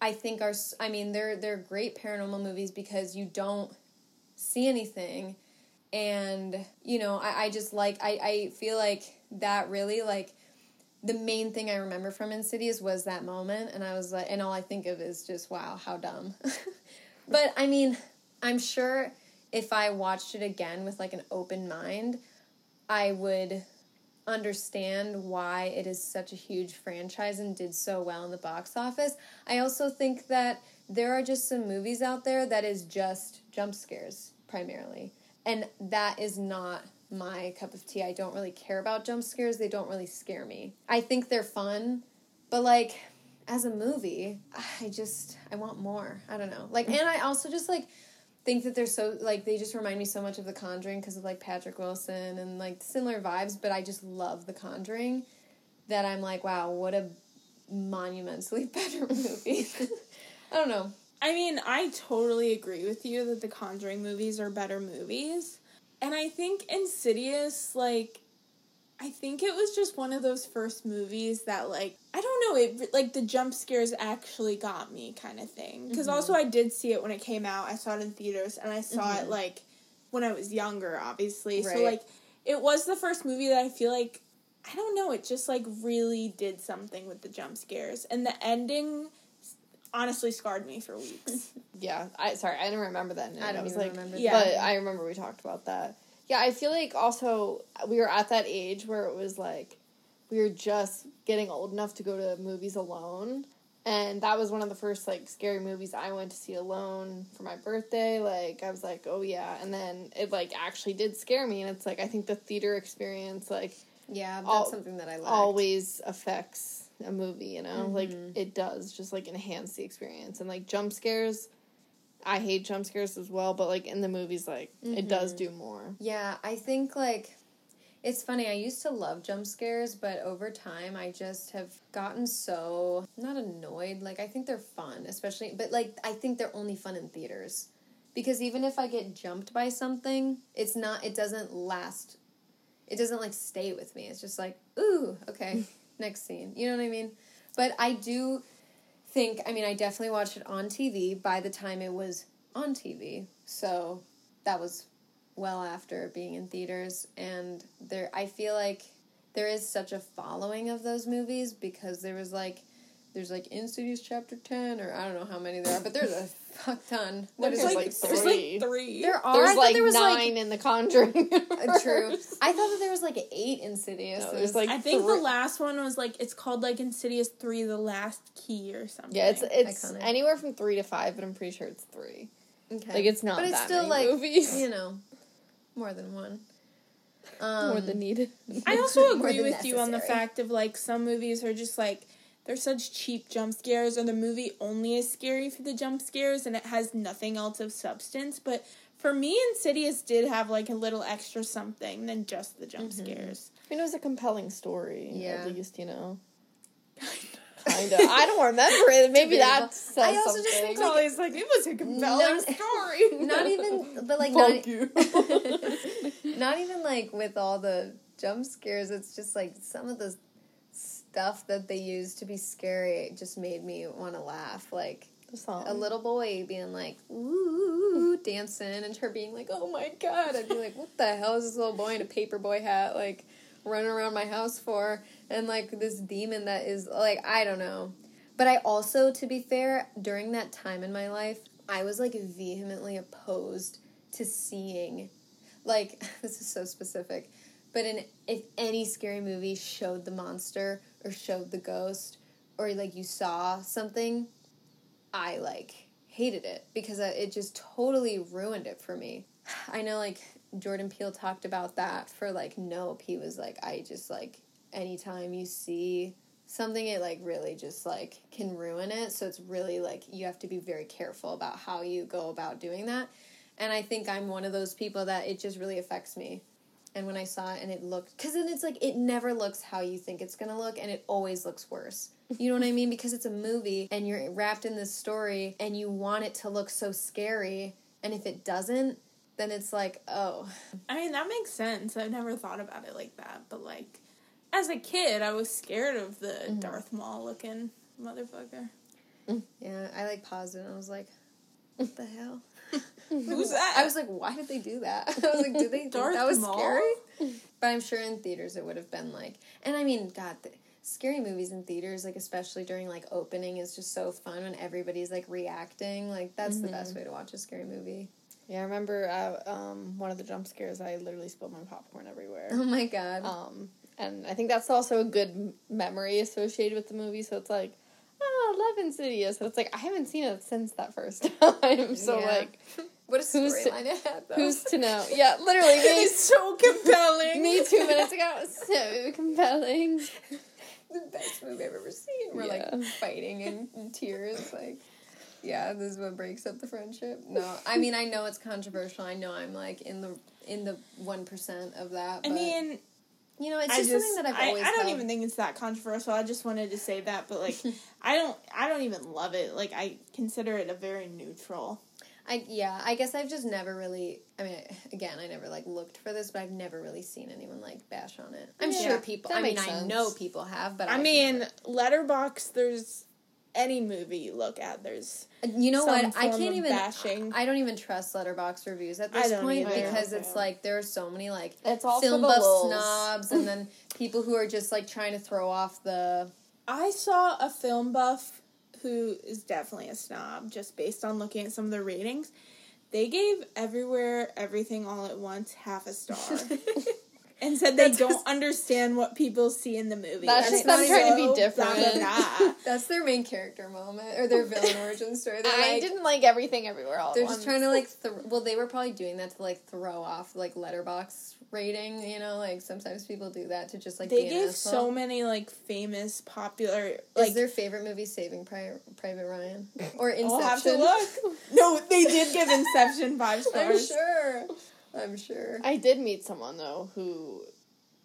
I think are I mean they're they're great paranormal movies because you don't see anything and you know I, I just like I, I feel like that really like the main thing I remember from Insidious was that moment and I was like and all I think of is just wow how dumb but I mean I'm sure if I watched it again with like an open mind I would understand why it is such a huge franchise and did so well in the box office. I also think that there are just some movies out there that is just jump scares primarily. And that is not my cup of tea. I don't really care about jump scares. They don't really scare me. I think they're fun, but like as a movie, I just I want more. I don't know. Like and I also just like think that they're so like they just remind me so much of The Conjuring because of like Patrick Wilson and like similar vibes. But I just love The Conjuring that I'm like, wow, what a monumentally better movie. I don't know. I mean, I totally agree with you that the Conjuring movies are better movies. And I think Insidious, like, I think it was just one of those first movies that, like, I don't know, it like the jump scares actually got me kind of thing. Because mm-hmm. also, I did see it when it came out. I saw it in theaters, and I saw it, mm-hmm. like, when I was younger, obviously. So, like, it was the first movie that I feel like, I don't know, it just, like, really did something with the jump scares. And the ending honestly scarred me for weeks. Yeah, I sorry, I didn't remember that. Name. I don't was even like, remember Yeah. But I remember we talked about that. Yeah, I feel like also we were at that age where it was like we were just getting old enough to go to movies alone. and that was one of the first like scary movies I went to see alone for my birthday. Like I was like, oh yeah, and then it like actually did scare me, and it's like I think the theater experience like Yeah, that's Al- something that I like. always affects a movie. You know, like Mhm. it does just like enhance the experience, and like jump scares. I hate jump scares as well, but like in the movies, like it does Mhm. do more. Yeah, I think like it's funny. I used to love jump scares, but over time I just have gotten so not annoyed. Like I think they're fun, especially but like I think they're only fun in theaters. Because even if I get jumped by something, it's not it doesn't last it doesn't like stay with me. It's just like, ooh, okay, next scene. You know what I mean? But I do think I mean I definitely watched it on TV by the time it was on TV. So that was well after being in theaters and there I feel like there is such a following of those movies because there was like there's like Insidious chapter 10 or I don't know how many there are but there's a fuck ton. What There's is There's it? like like, there's three. like three. there are I There's thought like there was nine in the Conjuring. like true. I thought that there was like 8 Insidious. No, there's like I think three- the last one was like it's called like Insidious Three: The Last Key or something. Yeah, it's it's Iconic. anywhere from three to five, but I'm pretty sure it's three. okay. Like it's not but it's that still many like movies. you know more than one. Um, more than needed. I also agree than with you on the fact of like some movies are just like they're such cheap jump scares, or the movie only is scary for the jump scares and it has nothing else of substance. But for me, Insidious did have like a little extra something than just the jump Mm-hmm. scares. I mean, it was a compelling story. Yeah. at least you know. Kinda. I don't remember it. Maybe Debatable. that says I also just think, like, Molly's like it was a compelling No- story. not even but like Fuck not, you. not even like with all the jump scares it's just like some of the stuff that they use to be scary just made me want to laugh like The song. a little boy being like ooh dancing and her being like oh my god i'd be like what the hell is this little boy in a paper boy hat like running around my house for and like this demon that is like i don't know but i also to be fair during that time in my life i was like vehemently opposed to seeing like this is so specific but in if any scary movie showed the monster or showed the ghost or like you saw something I like hated it because it just totally ruined it for me. I know like Jordan Peele talked about that for like Nope. He was like, I just like anytime you see something, it like really just like can ruin it. So it's really like you have to be very careful about how you go about doing that. And I think I'm one of those people that it just really affects me. And when I saw it and it looked, because then it's like it never looks how you think it's gonna look, and it always looks worse. You know what I mean? Because it's a movie and you're wrapped in this story and you want it to look so scary, and if it doesn't, then it's like, oh, I mean, that makes sense. I've never thought about it like that. But, like, as a kid, I was scared of the Mm-hmm. Darth Maul looking motherfucker. yeah. I like paused it and I was like, what the hell? Who's that? I was like, why did they do that? I was like, did they think Darth that was Maul? scary? But I'm sure in theaters it would have been like, and I mean, God, the, scary movies in theaters, like especially during like opening, is just so fun when everybody's like reacting. Like that's the best way to watch a scary movie. Yeah, I remember uh, um, one of the jump scares. I literally spilled my popcorn everywhere. Oh my God. Um, and I think that's also a good memory associated with the movie. So it's like, I love Insidious. And it's like I haven't seen it since that first time. so Yeah. like, what a who's to- storyline it had though. who's to know? Yeah, literally me. it's so compelling. me two minutes ago. So compelling. the best movie I've ever seen. We're Yeah. like fighting in, in tears, like. Yeah, this is what breaks up the friendship. No, I mean I know it's controversial. I know I'm like in the in the one percent of that. I But, mean, you know, it's I just, just, something that I've I, always. I don't held. even think it's that controversial. I just wanted to say that, but like, I don't, I don't even love it. Like, I consider it a very neutral. I yeah, I guess I've just never really. I mean, again, I never like looked for this, but I've never really seen anyone like bash on it. I'm Yeah, sure people. that I mean, makes I know people have, but I I've mean, Letterboxd. There's any movie you look at. There's you know some what? I can't even. bashing. I don't even trust Letterboxd reviews at this point either. because it's like there are so many like It's all film buff lulz. snobs and then people who are just like trying to throw off the. I saw a film buff who is definitely a snob just based on looking at some of the ratings. They gave Everywhere Everything All at Once half a star. and said they That's don't just- understand what people see in the movie. That's just not them trying to be different. blah, blah, blah. That's their main character moment or their villain origin story. They're I like, didn't like everything everywhere all They're just trying to like. Th- well, they were probably doing that to like throw off like letterboxd rating. You know, like sometimes people do that to just like. They gave so many like famous, popular Is like. their favorite movie Saving Pri- Private Ryan or Inception? I'll have to look. No, they did give Inception five I'm stars. sure. I'm sure. I did meet someone though who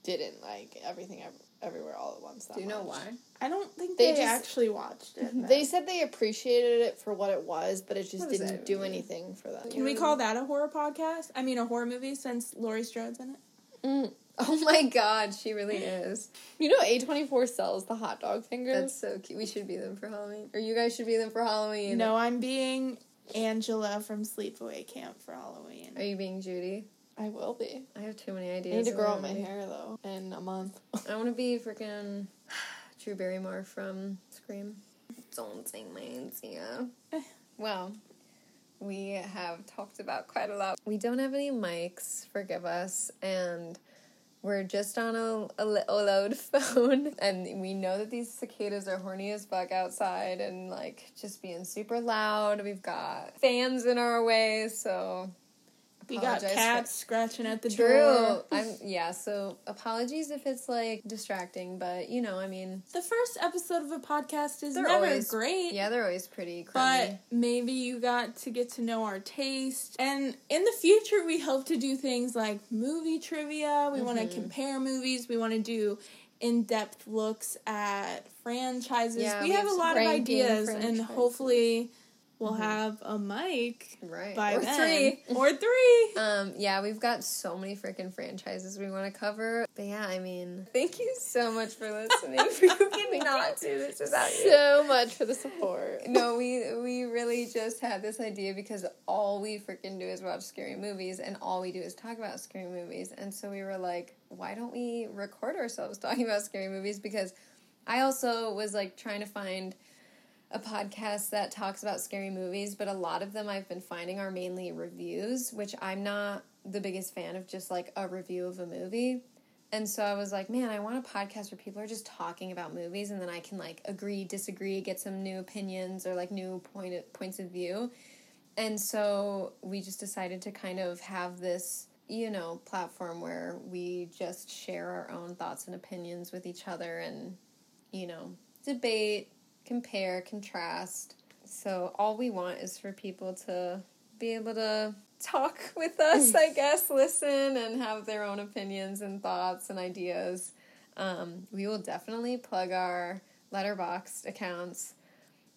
didn't like everything ev- everywhere all at once. That Do you know much. why? I don't think They they, just- actually watched it. They said they appreciated it for what it was, but it just What didn't do mean? anything for them. Can we call that a horror podcast? I mean, a horror movie since Laurie Strode's in it. Mm. Oh my god, she really is. You know, A24 sells the hot dog fingers. That's so cute. We should be them for Halloween, or you guys should be them for Halloween. No, I'm being Angela from Sleepaway Camp for Halloween. Are you being Judy? I will be. I have too many ideas. I need to grow out my I wanna be. hair though in a month. I want to be freaking Drew Barrymore from Scream. Don't say mine, yeah. Well, we have talked about quite a lot. We don't have any mics, forgive us, and we're just on a, a little load phone. And we know that these cicadas are horny as fuck outside and like just being super loud. We've got fans in our way, so. We got apologize for- cats scratching at the True. door. I'm yeah, so apologies if it's like distracting, but you know, I mean, The first episode of a podcast is They're never always- great. yeah, they're always pretty But maybe you got to get to know our taste. And in the future, we hope to do things like movie trivia. We want to Mm-hmm. compare movies. We want to do in depth looks at franchises. Yeah, we, we have, have a lot of ideas, and hopefully, we'll have a mic right. by or then. three. Or three. Um, yeah, we've got so many freaking franchises we want to cover. But yeah, I mean, thank you so much for listening. we cannot do this without you. so much for the support. No, we we really just had this idea because all we freaking do is watch scary movies, and all we do is talk about scary movies. And so we were like, why don't we record ourselves talking about scary movies? Because I also was like trying to find a podcast that talks about scary movies, but a lot of them I've been finding are mainly reviews, which I'm not the biggest fan of just like a review of a movie. And so I was like, man, I want a podcast where people are just talking about movies and then I can like agree, disagree, get some new opinions or like new point points of view. And so we just decided to kind of have this, you know, platform where we just share our own thoughts and opinions with each other and, you know, debate, compare, contrast. So all we want is for people to be able to talk with us, I guess, listen and have their own opinions and thoughts and ideas. Um, we will definitely plug our letterboxd accounts.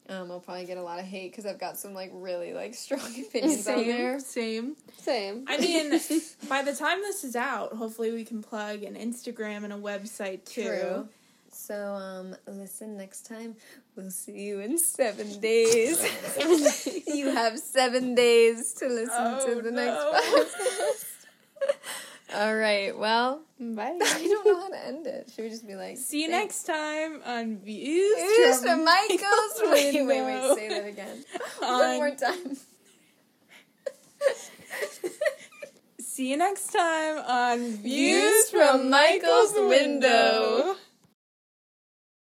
Um, I'll probably get a lot of hate because I've got some like really like strong opinions on there. Same. Same. I mean, by the time this is out, hopefully we can plug an Instagram and a website too. True. So um, listen next time. We'll see you in seven days. you have seven days to listen Oh, to the no. next podcast. All right. Well, Bye. I don't know how to end it. Should we just be like, See you next time on Views, Views from from Michael's window. Wait, wait, wait. Say that again. On- One more time. See you next time on Views from Michael's Window.